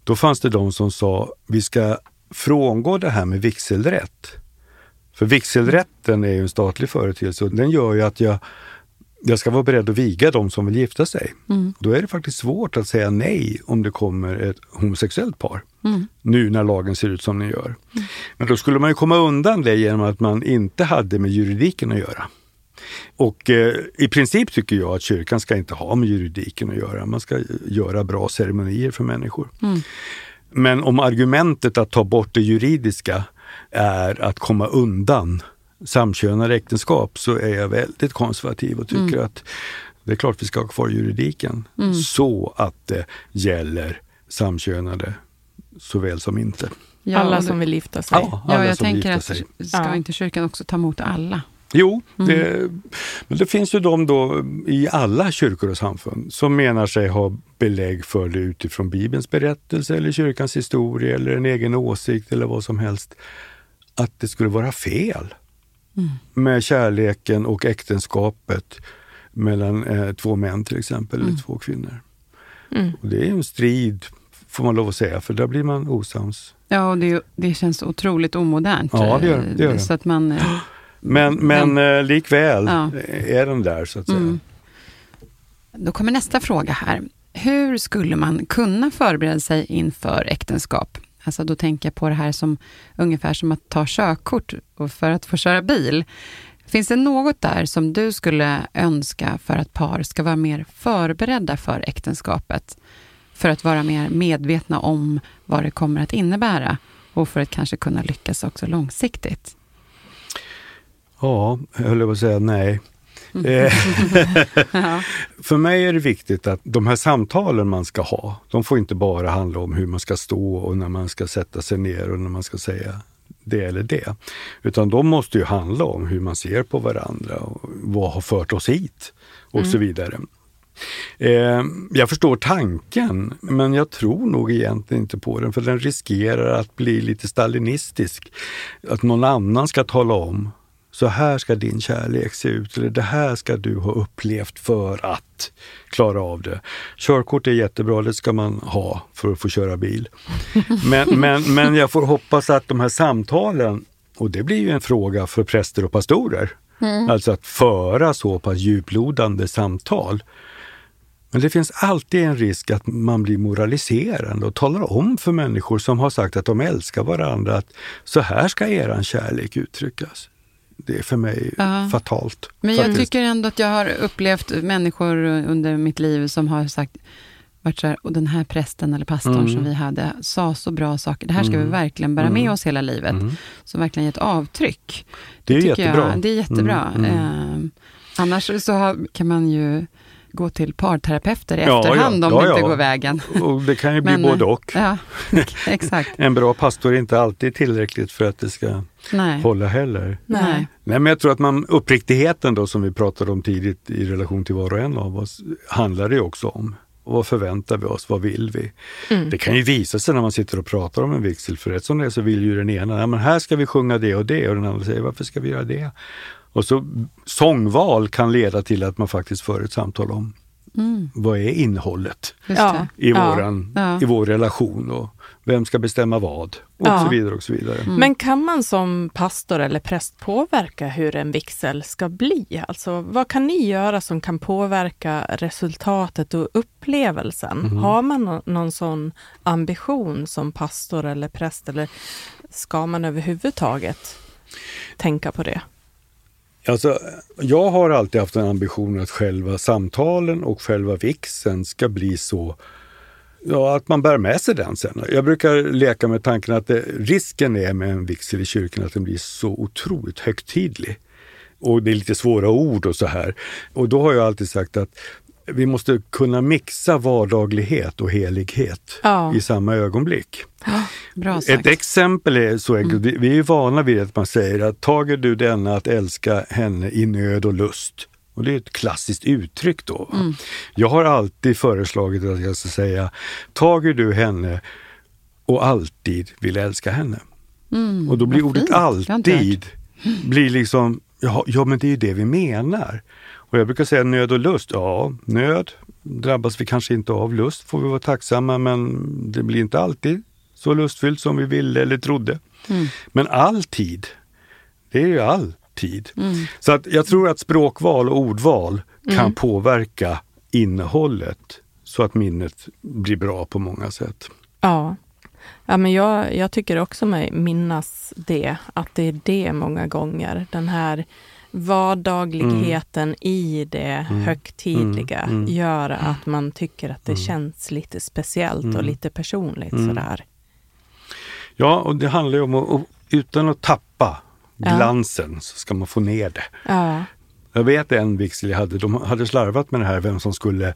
Speaker 4: då fanns det de som sa vi ska frångå det här med vigselrätt. För vigselrätten är ju en statlig företeelse och den gör ju att jag, jag ska vara beredd att viga de som vill gifta sig. Då är det faktiskt svårt att säga nej om det kommer ett homosexuellt par. Nu när lagen ser ut som den gör. Men då skulle man ju komma undan det genom att man inte hade med juridiken att göra. Och eh, i princip tycker jag att kyrkan ska inte ha med juridiken att göra. Man ska göra bra ceremonier för människor. Men om argumentet att ta bort det juridiska är att komma undan samkönade äktenskap så är jag väldigt konservativ och tycker att det är klart vi ska ha kvar juridiken så att det gäller samkönade såväl som inte.
Speaker 2: Ja,
Speaker 3: Alla som vill gifta sig.
Speaker 4: Ja,
Speaker 2: Ja,
Speaker 4: alla
Speaker 2: jag
Speaker 4: som
Speaker 2: tänker att
Speaker 4: sig.
Speaker 2: ska
Speaker 3: Ja.
Speaker 2: inte kyrkan också ta emot alla?
Speaker 4: Jo, det, men det finns ju de då i alla kyrkor och samfund som menar sig ha belägg för det utifrån Bibelns berättelse eller kyrkans historia eller en egen åsikt eller vad som helst. Att det skulle vara fel med kärleken och äktenskapet mellan eh, två män till exempel, eller två kvinnor. Och det är en strid, får man lov att säga, för där blir man osams.
Speaker 2: Ja, och det, det känns otroligt omodernt.
Speaker 4: Ja, det gör det, gör.
Speaker 2: Så att man... eh,
Speaker 4: Men, men eh, likväl
Speaker 2: Ja.
Speaker 4: är den där så att säga.
Speaker 2: Mm. Då kommer nästa fråga här. Hur skulle man kunna förbereda sig inför äktenskap? Alltså då tänker jag på det här som ungefär som att ta körkort för att få köra bil. Finns det något där som du skulle önska för att par ska vara mer förberedda för äktenskapet? För att vara mer medvetna om vad det kommer att innebära och för att kanske kunna lyckas också långsiktigt.
Speaker 4: Ja, jag höll på att säga nej. Eh, För mig är det viktigt att de här samtalen man ska ha, de får inte bara handla om hur man ska stå och när man ska sätta sig ner och när man ska säga det eller det. Utan de måste ju handla om hur man ser på varandra och vad har fört oss hit och så vidare. Eh, jag förstår tanken, men jag tror nog egentligen inte på den, för den riskerar att bli lite stalinistisk. Att någon annan ska tala om Så här ska din kärlek se ut, eller det här ska du ha upplevt för att klara av det. Körkort är jättebra, det ska man ha för att få köra bil. Men, men, men jag får hoppas att de här samtalen, och det blir ju en fråga för präster och pastorer, alltså att föra så pass djuplodande samtal. Men det finns alltid en risk att man blir moraliserande och talar om för människor som har sagt att de älskar varandra att så här ska eran kärlek uttryckas. Det är för mig
Speaker 2: Ja.
Speaker 4: fatalt.
Speaker 2: Men jag
Speaker 4: faktiskt.
Speaker 2: tycker ändå att jag har upplevt människor under mitt liv som har sagt, varit så här, och den här prästen eller pastorn
Speaker 4: Mm.
Speaker 2: som vi hade sa så bra saker. Det här ska vi
Speaker 4: Mm.
Speaker 2: verkligen bära
Speaker 4: Mm.
Speaker 2: med oss hela livet.
Speaker 4: Mm.
Speaker 2: Som verkligen gett avtryck.
Speaker 4: Det är
Speaker 2: tycker
Speaker 4: jättebra.
Speaker 2: Jag, det är jättebra.
Speaker 4: Mm, mm.
Speaker 2: Eh, annars så har, kan man ju gå till parterapeuter i
Speaker 4: Ja,
Speaker 2: efterhand
Speaker 4: ja.
Speaker 2: om
Speaker 4: Ja,
Speaker 2: det inte
Speaker 4: ja.
Speaker 2: går vägen.
Speaker 4: Och det kan ju bli
Speaker 2: Men,
Speaker 4: både och.
Speaker 2: Ja, exakt.
Speaker 4: En bra pastor är inte alltid tillräckligt för att det ska
Speaker 2: Nej.
Speaker 4: hålla heller.
Speaker 2: Nej.
Speaker 4: Nej, men jag tror att man, uppriktigheten då som vi pratade om tidigt i relation till var och en av oss, handlar det också om. Vad förväntar vi oss? Vad vill vi? Det kan ju visa sig när man sitter och pratar om en vigselförrätt. Som det är så vill ju den ena, ja, men här ska vi sjunga det och det och den andra säger, varför ska vi göra det? Och så sångval kan leda till att man faktiskt för ett samtal om
Speaker 2: Mm,
Speaker 4: vad är innehållet i, våran,
Speaker 2: Ja.
Speaker 4: i vår relation och vem ska bestämma vad och
Speaker 3: Ja.
Speaker 4: så vidare och så vidare.
Speaker 2: Mm.
Speaker 3: Men kan man som pastor eller präst påverka hur en vigsel ska bli? Alltså, vad kan ni göra som kan påverka resultatet och upplevelsen?
Speaker 4: Mhm.
Speaker 3: Har man nå- någon sån ambition som pastor eller präst eller ska man överhuvudtaget tänka på det?
Speaker 4: Alltså, jag har alltid haft en ambition att själva samtalen och själva vigseln ska bli så Ja, att man bär med sig den sen. Jag brukar leka med tanken att det, risken är med en vigsel i kyrkan att den blir så otroligt högtidlig. Och det är lite svåra ord och så här. Och då har jag alltid sagt att vi måste kunna mixa vardaglighet och helighet
Speaker 3: Ja.
Speaker 4: i samma ögonblick.
Speaker 2: Bra sagt.
Speaker 4: Ett exempel är så enkelt, vi vi är vana vid att man säger att tager du denna att älska henne i nöd och lust. Och det är ett klassiskt uttryck då. va? Jag har alltid föreslagit att jag ska säga, tager du henne och alltid vill älska henne.
Speaker 2: Mm,
Speaker 4: Och då blir ordet
Speaker 2: fint.
Speaker 4: Alltid, blir liksom, ja, ja men det är ju det vi menar. Och jag brukar säga nöd och lust, ja nöd drabbas vi kanske inte av, lust får vi vara tacksamma men det blir inte alltid så lustfyllt som vi ville eller trodde.
Speaker 2: Mm.
Speaker 4: Men alltid, det är ju alltid.
Speaker 2: Mm.
Speaker 4: Så att jag tror att språkval och ordval kan påverka innehållet så att minnet blir bra på många sätt.
Speaker 3: Ja. Ja, men jag, jag tycker också mig minnas det, att det är det många gånger. Den här vardagligheten i det högtidliga
Speaker 4: Mm. Mm.
Speaker 3: gör att man tycker att det känns lite speciellt och
Speaker 4: Mm.
Speaker 3: lite personligt
Speaker 4: Mm.
Speaker 3: sådär.
Speaker 4: Ja, och det handlar ju om att, utan att tappa
Speaker 3: Ja.
Speaker 4: glansen så ska man få ner det.
Speaker 3: Ja.
Speaker 4: Jag vet en vigsel jag hade, de hade slarvat med det här, vem som skulle,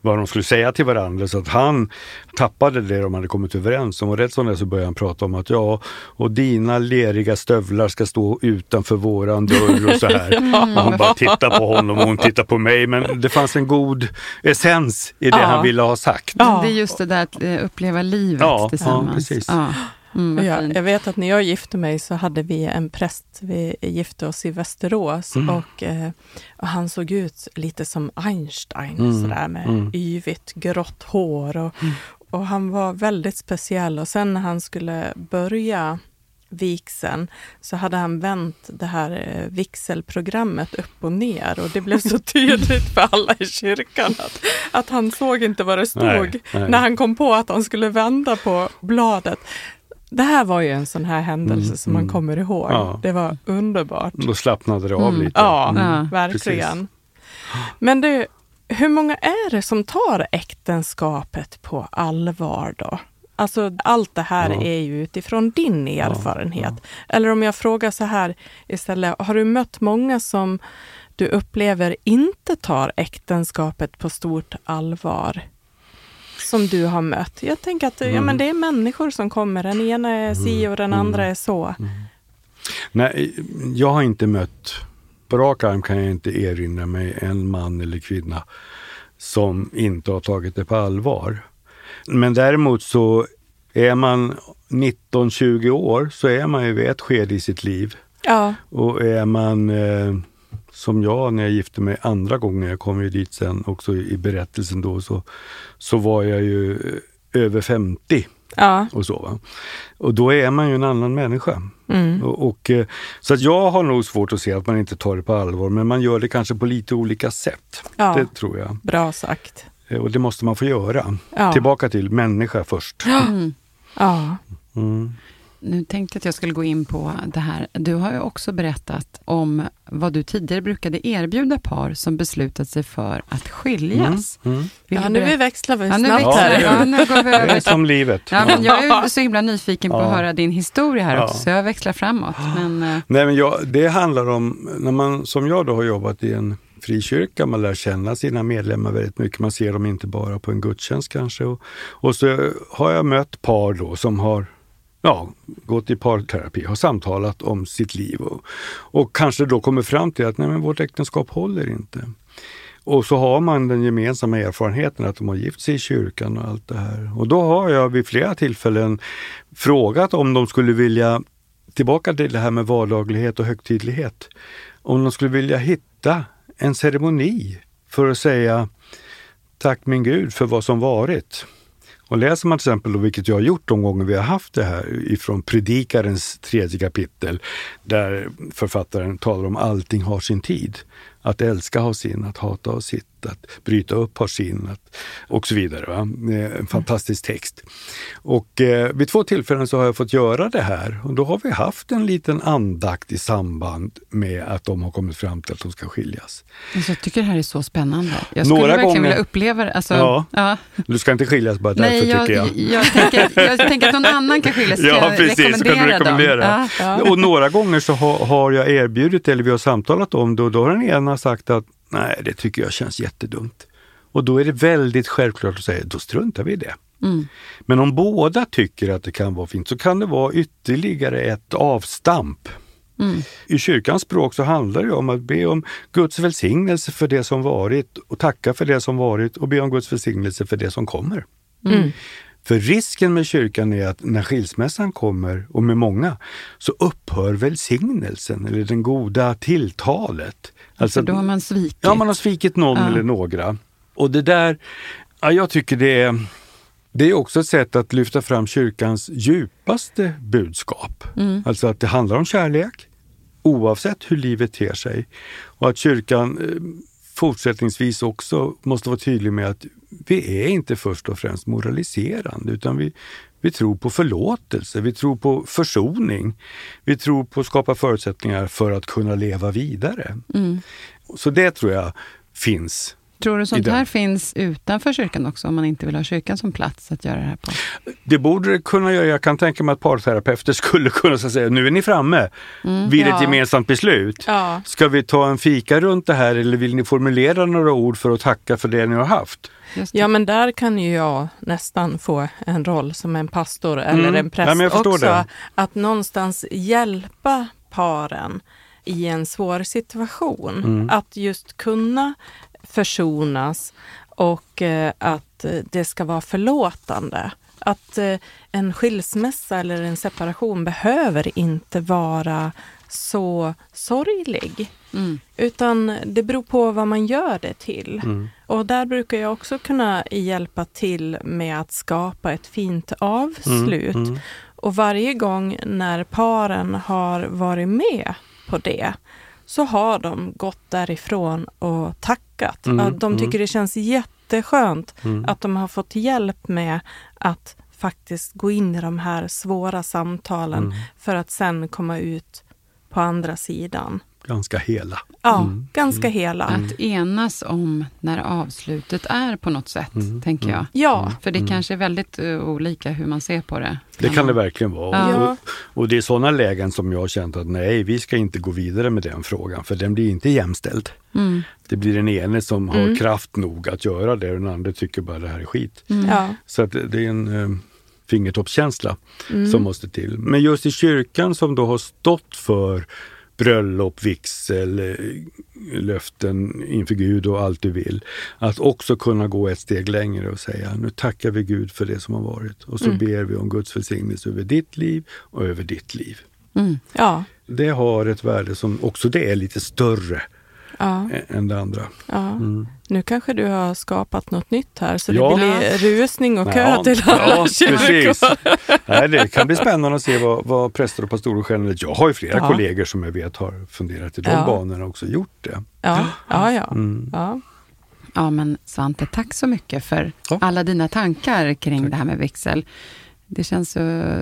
Speaker 4: vad de skulle säga till varandra. Så att han tappade det de hade kommit överens om. Och rätt som det så började han prata om att ja, och dina leriga stövlar ska stå utanför våran dörr och så här. Och hon bara tittar på honom och hon tittar på mig. Men det fanns en god essens i det
Speaker 3: Ja.
Speaker 4: han ville ha sagt.
Speaker 3: Ja.
Speaker 2: Det är just det där att eh, uppleva livet
Speaker 4: Ja,
Speaker 2: tillsammans.
Speaker 4: ja, precis.
Speaker 2: Ja. Mm, vad
Speaker 3: Ja,
Speaker 2: fint.
Speaker 3: jag vet att när jag gifte mig så hade vi en präst, vi gifte oss i Västerås
Speaker 4: Mm.
Speaker 3: och, eh, och han såg ut lite som Einstein,
Speaker 4: Mm,
Speaker 3: sådär med
Speaker 4: mm.
Speaker 3: yvigt grått hår och, och han var väldigt speciell och sen när han skulle börja vigseln så hade han vänt det här eh, vigselprogrammet upp och ner och det blev så tydligt för alla i kyrkan att, att han såg inte vad det stod
Speaker 4: Nej, nej.
Speaker 3: när han kom på att han skulle vända på bladet. Det här var ju en sån här händelse
Speaker 4: Mm,
Speaker 3: som man
Speaker 4: mm.
Speaker 3: kommer ihåg.
Speaker 4: Ja.
Speaker 3: Det var underbart.
Speaker 4: Då slappnade det av
Speaker 2: Mm.
Speaker 4: lite.
Speaker 3: Ja,
Speaker 4: Mm,
Speaker 2: Ja,
Speaker 3: verkligen. Men du, hur många är det som tar äktenskapet på allvar då? Alltså allt det här
Speaker 4: Ja.
Speaker 3: är ju utifrån din erfarenhet. Eller om jag frågar så här istället, har du mött många som du upplever inte tar äktenskapet på stort allvar? Som du har mött. Jag tänker att ja,
Speaker 4: Mm.
Speaker 3: men det är människor som kommer. Den ena är si och den andra är så.
Speaker 4: Nej, jag har inte mött, på rak arm kan jag inte erinra mig en man eller kvinna som inte har tagit det på allvar. Men däremot så är man 19-20 år så är man ju vid ett skede i sitt liv
Speaker 3: Ja.
Speaker 4: Och är man eh, som jag när jag gifte mig andra gången, jag kom ju dit sen också i berättelsen då, så, så var jag ju eh, över 50
Speaker 3: Ja.
Speaker 4: och så. Va? Och då är man ju en annan människa.
Speaker 3: Mm.
Speaker 4: Och, och, eh, så att jag har nog svårt att se att man inte tar det på allvar, men man gör det kanske på lite olika sätt.
Speaker 3: Ja.
Speaker 4: Det tror jag.
Speaker 3: Bra sagt.
Speaker 4: Eh, Och det måste man få göra.
Speaker 3: Ja.
Speaker 4: Tillbaka till människa först.
Speaker 3: Ja.
Speaker 4: Mm.
Speaker 2: Nu tänkte jag att jag skulle gå in på det här. Du har ju också berättat om vad du tidigare brukade erbjuda par som beslutat sig för att skiljas. Vill
Speaker 3: ja,
Speaker 2: du
Speaker 3: nu vi växlar vi
Speaker 2: Ja,
Speaker 3: snabbt
Speaker 2: växlar
Speaker 3: här.
Speaker 2: Ja, nu går vi
Speaker 4: Det är
Speaker 2: över.
Speaker 4: som livet.
Speaker 2: Ja, men jag är så himla nyfiken på att
Speaker 4: Ja.
Speaker 2: höra din historia här också,
Speaker 4: Ja.
Speaker 2: så jag växlar framåt. Men, eh,
Speaker 4: Nej, men jag, det handlar om, när man, som jag då har jobbat i en frikyrka, man lär känna sina medlemmar väldigt mycket. Man ser dem inte bara på en gudstjänst kanske. Och, och så har jag mött par då som har ja, gått i parterapi, har samtalat om sitt liv och, och kanske då kommer fram till att nej, men vårt äktenskap håller inte. Och så har man den gemensamma erfarenheten att de har gift sig i kyrkan och allt det här. Och då har jag vid flera tillfällen frågat om de skulle vilja, tillbaka till det här med vardaglighet och högtidlighet, om de skulle vilja hitta en ceremoni för att säga tack min Gud för vad som varit. Och läser man till exempel, vilket jag har gjort de gånger vi har haft det här, ifrån Predikarens tredje kapitel, där författaren talar om allting har sin tid. Att älska har sin, att hata har sitt, att bryta upp har sin, att, och så vidare. Va? Eh, En fantastisk text. Och eh, vid två tillfällen så har jag fått göra det här och då har vi haft en liten andakt i samband med att de har kommit fram till att de ska skiljas.
Speaker 2: alltså, jag tycker det här är så spännande. Jag skulle
Speaker 4: Några
Speaker 2: verkligen
Speaker 4: gånger-
Speaker 2: vilja uppleva det. Alltså,
Speaker 4: Ja.
Speaker 2: ja.
Speaker 4: Du ska inte skiljas bara därför
Speaker 2: Nej, jag,
Speaker 4: tycker jag.
Speaker 2: jag, tänker, jag tänker att någon annan kan skilja sig.
Speaker 4: Ja,
Speaker 2: Ska jag
Speaker 4: precis, så kan du rekommendera.
Speaker 2: Dem? Ja.
Speaker 4: Och några gånger så har, har jag erbjudit eller vi har samtalat om det och då har den ena sagt att nej, det tycker jag känns jättedumt. Och då är det väldigt självklart att säga, då struntar vi i det.
Speaker 2: Mm.
Speaker 4: Men om båda tycker att det kan vara fint så kan det vara ytterligare ett avstamp.
Speaker 2: Mm.
Speaker 4: I kyrkans språk så handlar det om att be om Guds välsignelse för det som varit och tacka för det som varit och be om Guds välsignelse för det som kommer.
Speaker 3: Mm.
Speaker 4: För risken med kyrkan är att när skilsmässan kommer, och med många, så upphör välsignelsen eller den goda tilltalet. Alltså,
Speaker 2: då har man svikit.
Speaker 4: Ja, man har svikit någon
Speaker 2: Ja.
Speaker 4: eller några. Och det där, ja, jag tycker det är, det är också ett sätt att lyfta fram kyrkans djupaste budskap.
Speaker 2: Mm.
Speaker 4: Alltså att det handlar om kärlek, oavsett hur livet ter sig. Och att kyrkan eh, fortsättningsvis också måste vara tydlig med att vi är inte först och främst moraliserande, utan vi, vi tror på förlåtelse, vi tror på försoning. Vi tror på att skapa förutsättningar för att kunna leva vidare.
Speaker 2: Mm.
Speaker 4: Så det tror jag finns.
Speaker 2: Tror du sånt här finns utanför kyrkan också, om man inte vill ha kyrkan som plats att göra det här på?
Speaker 4: Det borde det kunna göra. Jag kan tänka mig att parterapeuter skulle kunna säga, nu är ni framme vid ett
Speaker 3: Ja.
Speaker 4: gemensamt beslut.
Speaker 3: Ja.
Speaker 4: Ska vi ta en fika runt det här eller vill ni formulera några ord för att tacka för det ni har haft?
Speaker 3: Ja, men där kan ju jag nästan få en roll som en pastor eller
Speaker 4: Mm.
Speaker 3: en präst
Speaker 4: Ja, men jag förstår
Speaker 3: också.
Speaker 4: det.
Speaker 3: Att någonstans hjälpa paren i en svår situation.
Speaker 4: Mm.
Speaker 3: Att just kunna försonas och eh, att eh, det ska vara förlåtande. Att eh, en skilsmässa eller en separation behöver inte vara så sorglig.
Speaker 2: Mm.
Speaker 3: Utan det beror på vad man gör det till.
Speaker 4: Mm.
Speaker 3: Och där brukar jag också kunna hjälpa till med att skapa ett fint avslut.
Speaker 4: Mm.
Speaker 3: Och varje gång när paren har varit med på det så har de gått därifrån och tackat.
Speaker 4: Mm,
Speaker 3: de tycker det känns jätteskönt att de har fått hjälp med att faktiskt gå in i de här svåra samtalen
Speaker 4: Mm.
Speaker 3: för att sen komma ut på andra sidan.
Speaker 4: Ganska hela.
Speaker 3: Ja,
Speaker 4: Mm.
Speaker 3: ganska hela.
Speaker 2: Att enas om när avslutet är på något sätt,
Speaker 4: Mm.
Speaker 2: tänker jag.
Speaker 3: Ja,
Speaker 2: För det kanske är väldigt eh, olika hur man ser på det.
Speaker 4: Det kan det verkligen vara.
Speaker 3: Ja.
Speaker 4: Och, och det är sådana lägen som jag har känt att nej, vi ska inte gå vidare med den frågan för den blir inte jämställd.
Speaker 2: Mm.
Speaker 4: Det blir den ene som har
Speaker 3: Mm.
Speaker 4: kraft nog att göra det och den andra tycker bara det här är skit.
Speaker 3: ja.
Speaker 4: Så att det det är en eh, fingertoppskänsla
Speaker 3: Mm.
Speaker 4: som måste till. Men just i kyrkan som då har stått för bröllop, vigsel, eh, löften inför Gud och allt du vill. Att också kunna gå ett steg längre och säga nu tackar vi Gud för det som har varit och så
Speaker 3: Mm.
Speaker 4: ber vi om Guds välsignelse över ditt liv och över ditt liv.
Speaker 2: Mm.
Speaker 3: ja.
Speaker 4: det har ett värde som också det är lite större
Speaker 3: Ja,
Speaker 4: än det andra.
Speaker 3: ja. Nu kanske du har skapat något nytt här så
Speaker 4: Ja.
Speaker 3: det blir rusning och kö
Speaker 4: Ja,
Speaker 3: till alla
Speaker 4: ja, precis. Nej, det kan bli spännande att se vad, vad präster och pastorer generellt... Jag har ju flera
Speaker 3: Ja.
Speaker 4: kollegor som jag vet har funderat i de
Speaker 3: Ja.
Speaker 4: banorna och också gjort det.
Speaker 3: Ja, ja, ja.
Speaker 4: Mm.
Speaker 3: ja.
Speaker 2: Ja, men Svante, tack så mycket för
Speaker 4: Ja.
Speaker 2: alla dina tankar kring det här med vigsel. Det känns så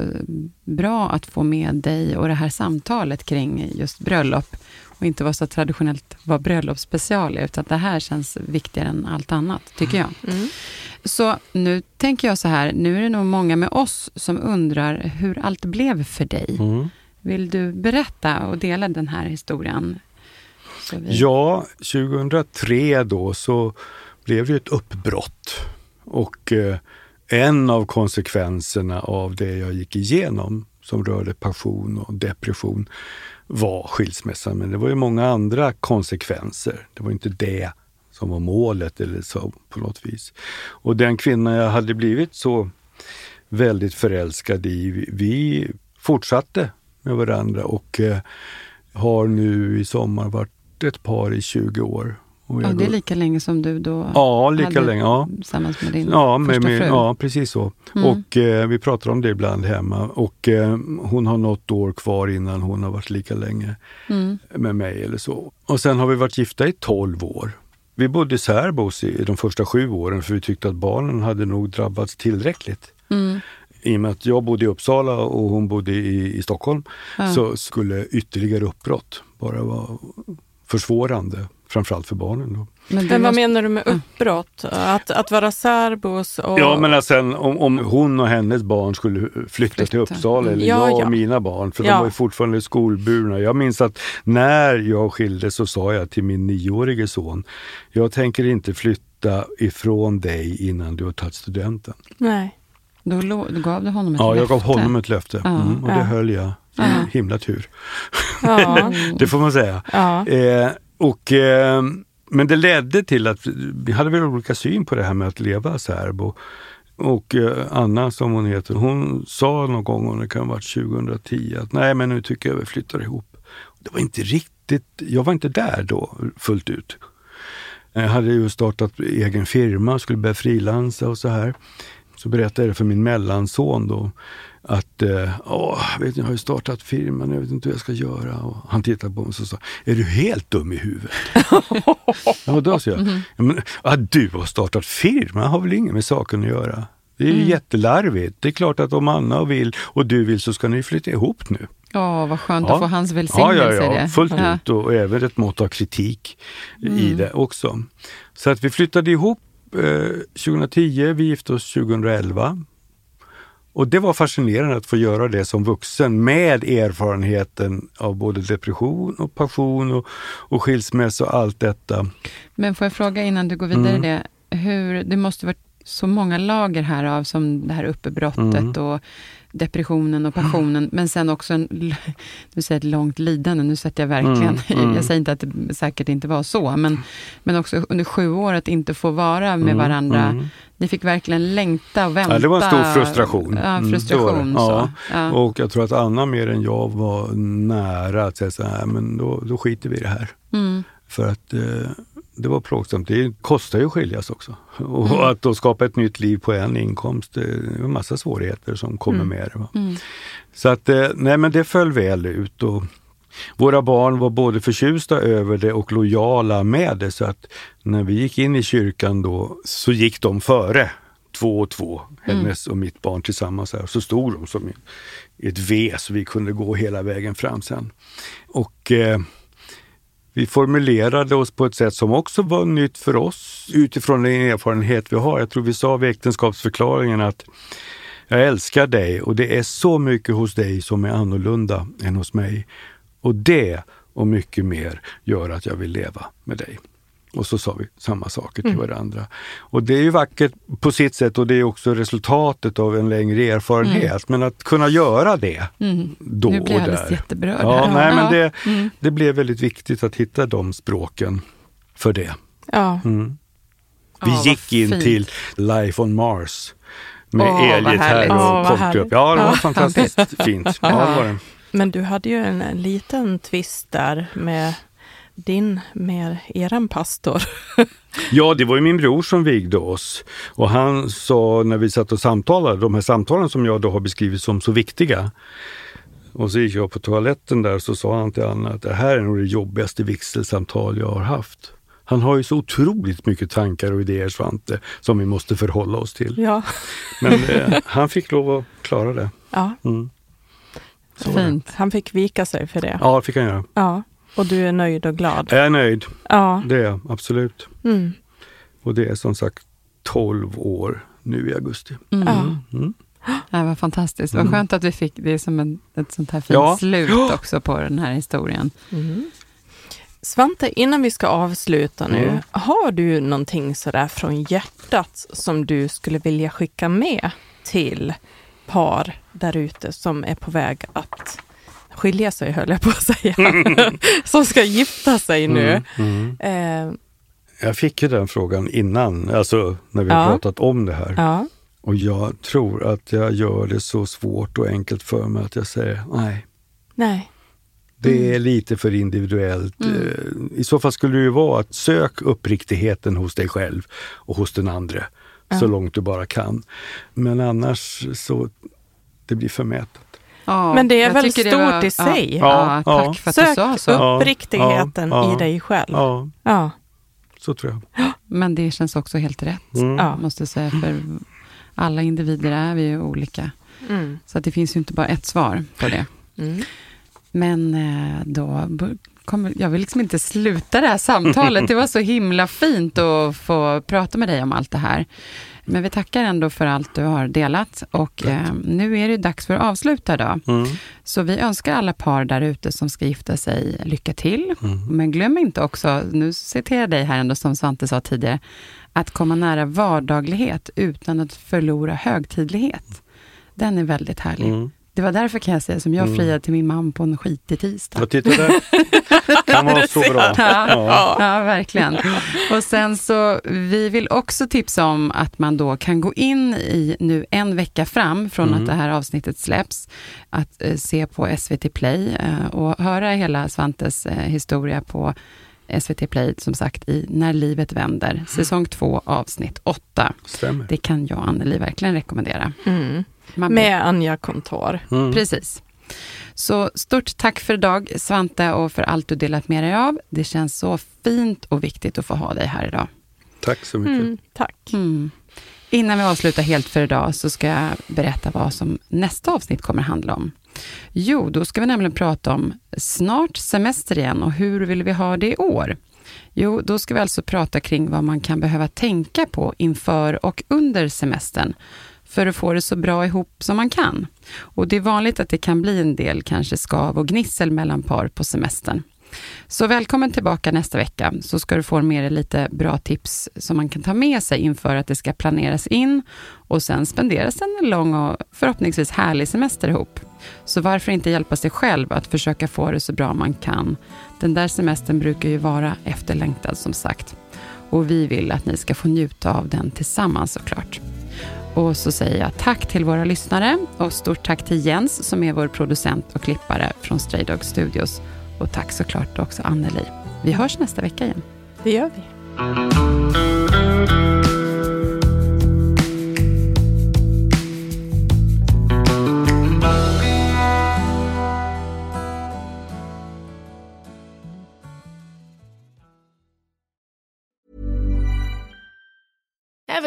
Speaker 2: bra att få med dig och det här samtalet kring just bröllop och inte vara så traditionellt vara bröllopsspecial, utan det här känns viktigare än allt annat, tycker jag.
Speaker 3: Mm.
Speaker 2: Så nu tänker jag så här, nu är det nog många med oss som undrar hur allt blev för dig.
Speaker 4: Mm.
Speaker 2: Vill du berätta och dela den här historien? Vi-
Speaker 4: Ja, 2003 då så blev det ett uppbrott. Och eh, en av konsekvenserna av det jag gick igenom som rörde passion och depression var skilsmässan. Men det var ju många andra konsekvenser. Det var inte det som var målet eller så på något vis. Och den kvinna jag hade blivit så väldigt förälskad i, vi- fortsatte med varandra och eh, har nu i sommar varit ett par i 20 år.
Speaker 2: Ja, det är lika länge som du då
Speaker 4: Ja, lika
Speaker 2: hade
Speaker 4: länge. Ja.
Speaker 2: tillsammans med din
Speaker 4: Ja, med,
Speaker 2: första
Speaker 4: med,
Speaker 2: fru.
Speaker 4: ja, precis så.
Speaker 2: Mm.
Speaker 4: Och eh, vi pratar om det ibland hemma. Och eh, hon har något år kvar innan hon har varit lika länge
Speaker 2: Mm.
Speaker 4: med mig eller så. Och sen har vi varit gifta i 12 år. Vi bodde särbos i de första sju åren för vi tyckte att barnen hade nog drabbats tillräckligt.
Speaker 2: Mm.
Speaker 4: I och med att jag bodde i Uppsala och hon bodde i, i Stockholm
Speaker 2: Ja.
Speaker 4: så skulle ytterligare uppbrott bara vara försvårande, framförallt för barnen. Då.
Speaker 2: Men,
Speaker 3: Men vad menar du med uppbrott? Att, att vara särbos och...
Speaker 4: Ja, men sen om, om hon och hennes barn skulle flytta,
Speaker 2: Flytta.
Speaker 4: till Uppsala eller
Speaker 3: Ja,
Speaker 4: jag och
Speaker 3: ja.
Speaker 4: mina barn, för de
Speaker 3: Ja.
Speaker 4: var ju fortfarande skolburna. Jag minns att när jag skildes så sa jag till min nioårige son, jag tänker inte flytta ifrån dig innan du har tagit studenten.
Speaker 3: Nej.
Speaker 2: Då, då gav du honom ett
Speaker 4: Ja, jag
Speaker 2: löfte.
Speaker 4: gav honom ett löfte
Speaker 2: Ja.
Speaker 4: mm, och det
Speaker 3: Ja.
Speaker 4: höll jag.
Speaker 2: Ja.
Speaker 4: Himla tur.
Speaker 3: Ja.
Speaker 4: Det får man säga.
Speaker 3: ja.
Speaker 4: Eh, och, eh, men det ledde till att vi hade väl olika syn på det här med att leva särbo. Och eh, Anna som hon heter, hon sa någon gång, och det kan ha varit 2010, att nej men nu tycker jag vi flyttar ihop. Det var inte riktigt, jag var inte där då fullt ut. Jag hade ju startat egen firma, skulle börja frilansa och så här. Så berättade jag det för min mellanson då att eh, Åh, vet ni, jag har ju startat firman, jag vet inte hur jag ska göra. Och han tittade på mig och sa, är du helt dum i huvudet? ja, då sa jag, ja, men, att du har startat firma har väl inget med saken att göra. Det är ju jättelarvigt. Det är klart att om Anna vill och du vill så ska ni flytta ihop nu.
Speaker 2: Ja, vad skönt
Speaker 4: Ja.
Speaker 2: att få hans
Speaker 4: Ja,
Speaker 2: välsignelse
Speaker 4: ja,
Speaker 2: i
Speaker 4: ja,
Speaker 2: det.
Speaker 4: fullt
Speaker 2: Ja.
Speaker 4: ut och även ett mått av kritik i det också. Så att vi flyttade ihop eh, 2010, vi gifte oss 2011. Och det var fascinerande att få göra det som vuxen med erfarenheten av både depression och passion och, och skilsmässa och allt detta.
Speaker 2: Men får jag fråga innan du går vidare
Speaker 4: Mm.
Speaker 2: det, hur, det måste varit så många lager här av som det här uppbrottet
Speaker 4: Mm.
Speaker 2: och depressionen och passionen, men sen också en, du säger ett långt lidande, nu sätter jag verkligen,
Speaker 4: Mm, mm.
Speaker 2: jag säger inte att det säkert inte var så, men, men också under sju år att inte få vara med
Speaker 4: Mm,
Speaker 2: varandra.
Speaker 4: mm.
Speaker 2: Ni fick verkligen längta och vänta.
Speaker 4: Ja, det var en stor frustration.
Speaker 2: Ja,
Speaker 4: Mm,
Speaker 2: frustration.
Speaker 4: så. det.
Speaker 2: Ja.
Speaker 4: Och jag tror att Anna mer än jag var nära att säga så här, men då, då skiter vi i det här.
Speaker 2: Mm.
Speaker 4: För att eh, det var plågsamt. Det kostar ju att skiljas också. Och
Speaker 2: Mm.
Speaker 4: att då skapa ett nytt liv på en inkomst, det är en massa svårigheter som kommer
Speaker 2: Mm.
Speaker 4: med det.
Speaker 2: Mm.
Speaker 4: Så att, eh, nej men det föll väl ut. Och våra barn var både förtjusta över det och lojala med det. Så att när vi gick in i kyrkan då så gick de före. Två och två, hennes och mitt barn tillsammans. Här. Så stod de som i ett V så vi kunde gå hela vägen fram sen. Och eh, vi formulerade oss på ett sätt som också var nytt för oss utifrån den erfarenhet vi har. Jag tror vi sa vid äktenskapsförklaringen att jag älskar dig och det är så mycket hos dig som är annorlunda än hos mig. Och det och mycket mer gör att jag vill leva med dig. Och så sa vi samma saker till varandra. Och det är ju vackert på sitt sätt och det är också resultatet av en längre erfarenhet. Men att kunna göra det
Speaker 2: Mm.
Speaker 4: då
Speaker 2: Nu blir jag
Speaker 4: och
Speaker 2: alldeles
Speaker 4: där.
Speaker 2: jätteberörd.
Speaker 4: Ja, nej, men det,
Speaker 2: Mm.
Speaker 4: det blev väldigt viktigt att hitta de språken för det.
Speaker 3: Ja.
Speaker 4: Mm. Vi
Speaker 2: Ja,
Speaker 4: gick in
Speaker 2: fint.
Speaker 4: till Life on Mars med
Speaker 2: vad
Speaker 4: elgitarr och kortgrupp.
Speaker 3: härligt.
Speaker 4: Ja, det var fantastiskt fint. Ja, var det.
Speaker 3: Men du hade ju en, en liten twist där med din, med eran pastor.
Speaker 4: Ja, det var ju min bror som vigde oss. Och han sa när vi satt och samtalade, de här samtalen som jag då har beskrivit som så viktiga. Och så gick jag på toaletten där så sa han till Anna att det här är nog det jobbigaste vigselsamtal jag har haft. Han har ju så otroligt mycket tankar och idéer, Svante, som vi måste förhålla oss till.
Speaker 3: Ja.
Speaker 4: Men eh, han fick lov att klara det.
Speaker 3: ja.
Speaker 4: Mm. Så var det.
Speaker 2: Fint.
Speaker 3: Han fick vika sig för det.
Speaker 4: Ja, det fick han göra.
Speaker 3: Ja. Och du är nöjd och glad.
Speaker 4: Jag är nöjd,
Speaker 3: Ja.
Speaker 4: det är jag absolut.
Speaker 3: Mm.
Speaker 4: Och det är som sagt 12 år nu i augusti.
Speaker 2: Mm.
Speaker 3: Ja.
Speaker 4: Mm.
Speaker 2: Det var fantastiskt. Vad skönt att vi fick det är som en, ett sånt här fint
Speaker 4: Ja.
Speaker 2: slut också på den här historien.
Speaker 3: Mm. Svante, innan vi ska avsluta nu,
Speaker 4: Mm.
Speaker 3: har du någonting sådär från hjärtat som du skulle vilja skicka med till par där ute som är på väg att skilja sig, höll jag på att säga, som ska gifta sig nu.
Speaker 4: Mm. Mm.
Speaker 3: Eh,
Speaker 4: Jag fick ju den frågan innan, alltså när vi
Speaker 3: Ja.
Speaker 4: pratat om det här.
Speaker 3: ja.
Speaker 4: Och jag tror att jag gör det så svårt och enkelt för mig att jag säger nej.
Speaker 3: Nej.
Speaker 4: Det är lite för individuellt.
Speaker 2: Mm.
Speaker 4: Eh, I så fall skulle det ju vara att sök uppriktigheten hos dig själv och hos den andra så långt du bara kan. Men annars så, det blir förmätet.
Speaker 2: Ja,
Speaker 3: Men det är väl stort
Speaker 2: det
Speaker 3: i sig?
Speaker 2: Ja,
Speaker 4: Ja,
Speaker 2: tack
Speaker 4: ja.
Speaker 2: för att du
Speaker 3: Sök
Speaker 2: sa så.
Speaker 4: Ja,
Speaker 3: uppriktigheten
Speaker 4: ja,
Speaker 3: i dig själv.
Speaker 4: Ja,
Speaker 3: Ja.
Speaker 4: så tror jag.
Speaker 2: Men det känns också helt rätt,
Speaker 4: Mm.
Speaker 2: Måste jag säga. För alla individer är vi ju olika.
Speaker 3: Mm.
Speaker 2: Så att det finns ju inte bara ett svar på det.
Speaker 3: Mm.
Speaker 2: Men eh, då kommer, jag vill liksom inte sluta det här samtalet. Det var så himla fint att få prata med dig om allt det här. Men vi tackar ändå för allt du har delat. Och eh, nu är det dags för att avsluta då.
Speaker 4: Mm.
Speaker 2: Så vi önskar alla par där ute som ska gifta sig lycka till.
Speaker 4: Mm.
Speaker 2: Men glöm inte också, nu citerar jag dig här ändå som Svante sa tidigare, att komma nära vardaglighet utan att förlora högtidlighet. Den är väldigt härlig.
Speaker 4: Mm.
Speaker 2: Det var därför kan jag säga som jag
Speaker 4: Mm.
Speaker 2: friade till min man på en skitig tisdag.
Speaker 4: Jag tittar där. kan vara så bra. Ja.
Speaker 2: Ja, verkligen. Och sen så, vi vill också tipsa om att man då kan gå in i nu en vecka fram från
Speaker 4: Mm.
Speaker 2: att det här avsnittet släpps, att eh, se på SVT Play eh, och höra hela Svantes eh, historia på SVT Play, som sagt, i När livet vänder, säsong två, avsnitt åtta.
Speaker 4: Stämmer.
Speaker 2: Det kan jag Anneli verkligen rekommendera.
Speaker 3: Mm.
Speaker 2: Man
Speaker 3: Med Anja Kontor.
Speaker 4: Mm.
Speaker 2: Precis. Så stort tack för idag Svante och för allt du delat med dig av. Det känns så fint och viktigt att få ha dig här idag.
Speaker 4: Tack så mycket.
Speaker 3: Mm. Tack.
Speaker 2: Mm. Innan vi avslutar helt för idag så ska jag berätta vad som nästa avsnitt kommer handla om. Jo, då ska vi nämligen prata om snart semester igen och hur vill vi ha det i år? Jo, då ska vi alltså prata kring vad man kan behöva tänka på inför och under semestern för att få det så bra ihop som man kan. Och det är vanligt att det kan bli en del kanske skav och gnissel mellan par på semestern. Så välkommen tillbaka nästa vecka, så ska du få med dig lite bra tips som man kan ta med sig inför att det ska planeras in och sen spenderas en lång och förhoppningsvis härlig semester ihop. Så varför inte hjälpa sig själv att försöka få det så bra man kan? Den där semestern brukar ju vara efterlängtad som sagt. Och vi vill att ni ska få njuta av den tillsammans såklart. Och så säger jag tack till våra lyssnare och stort tack till Jens som är vår producent och klippare från Stray Dog Studios. Och tack såklart också Anneli. Vi hörs nästa vecka igen.
Speaker 3: Det gör vi.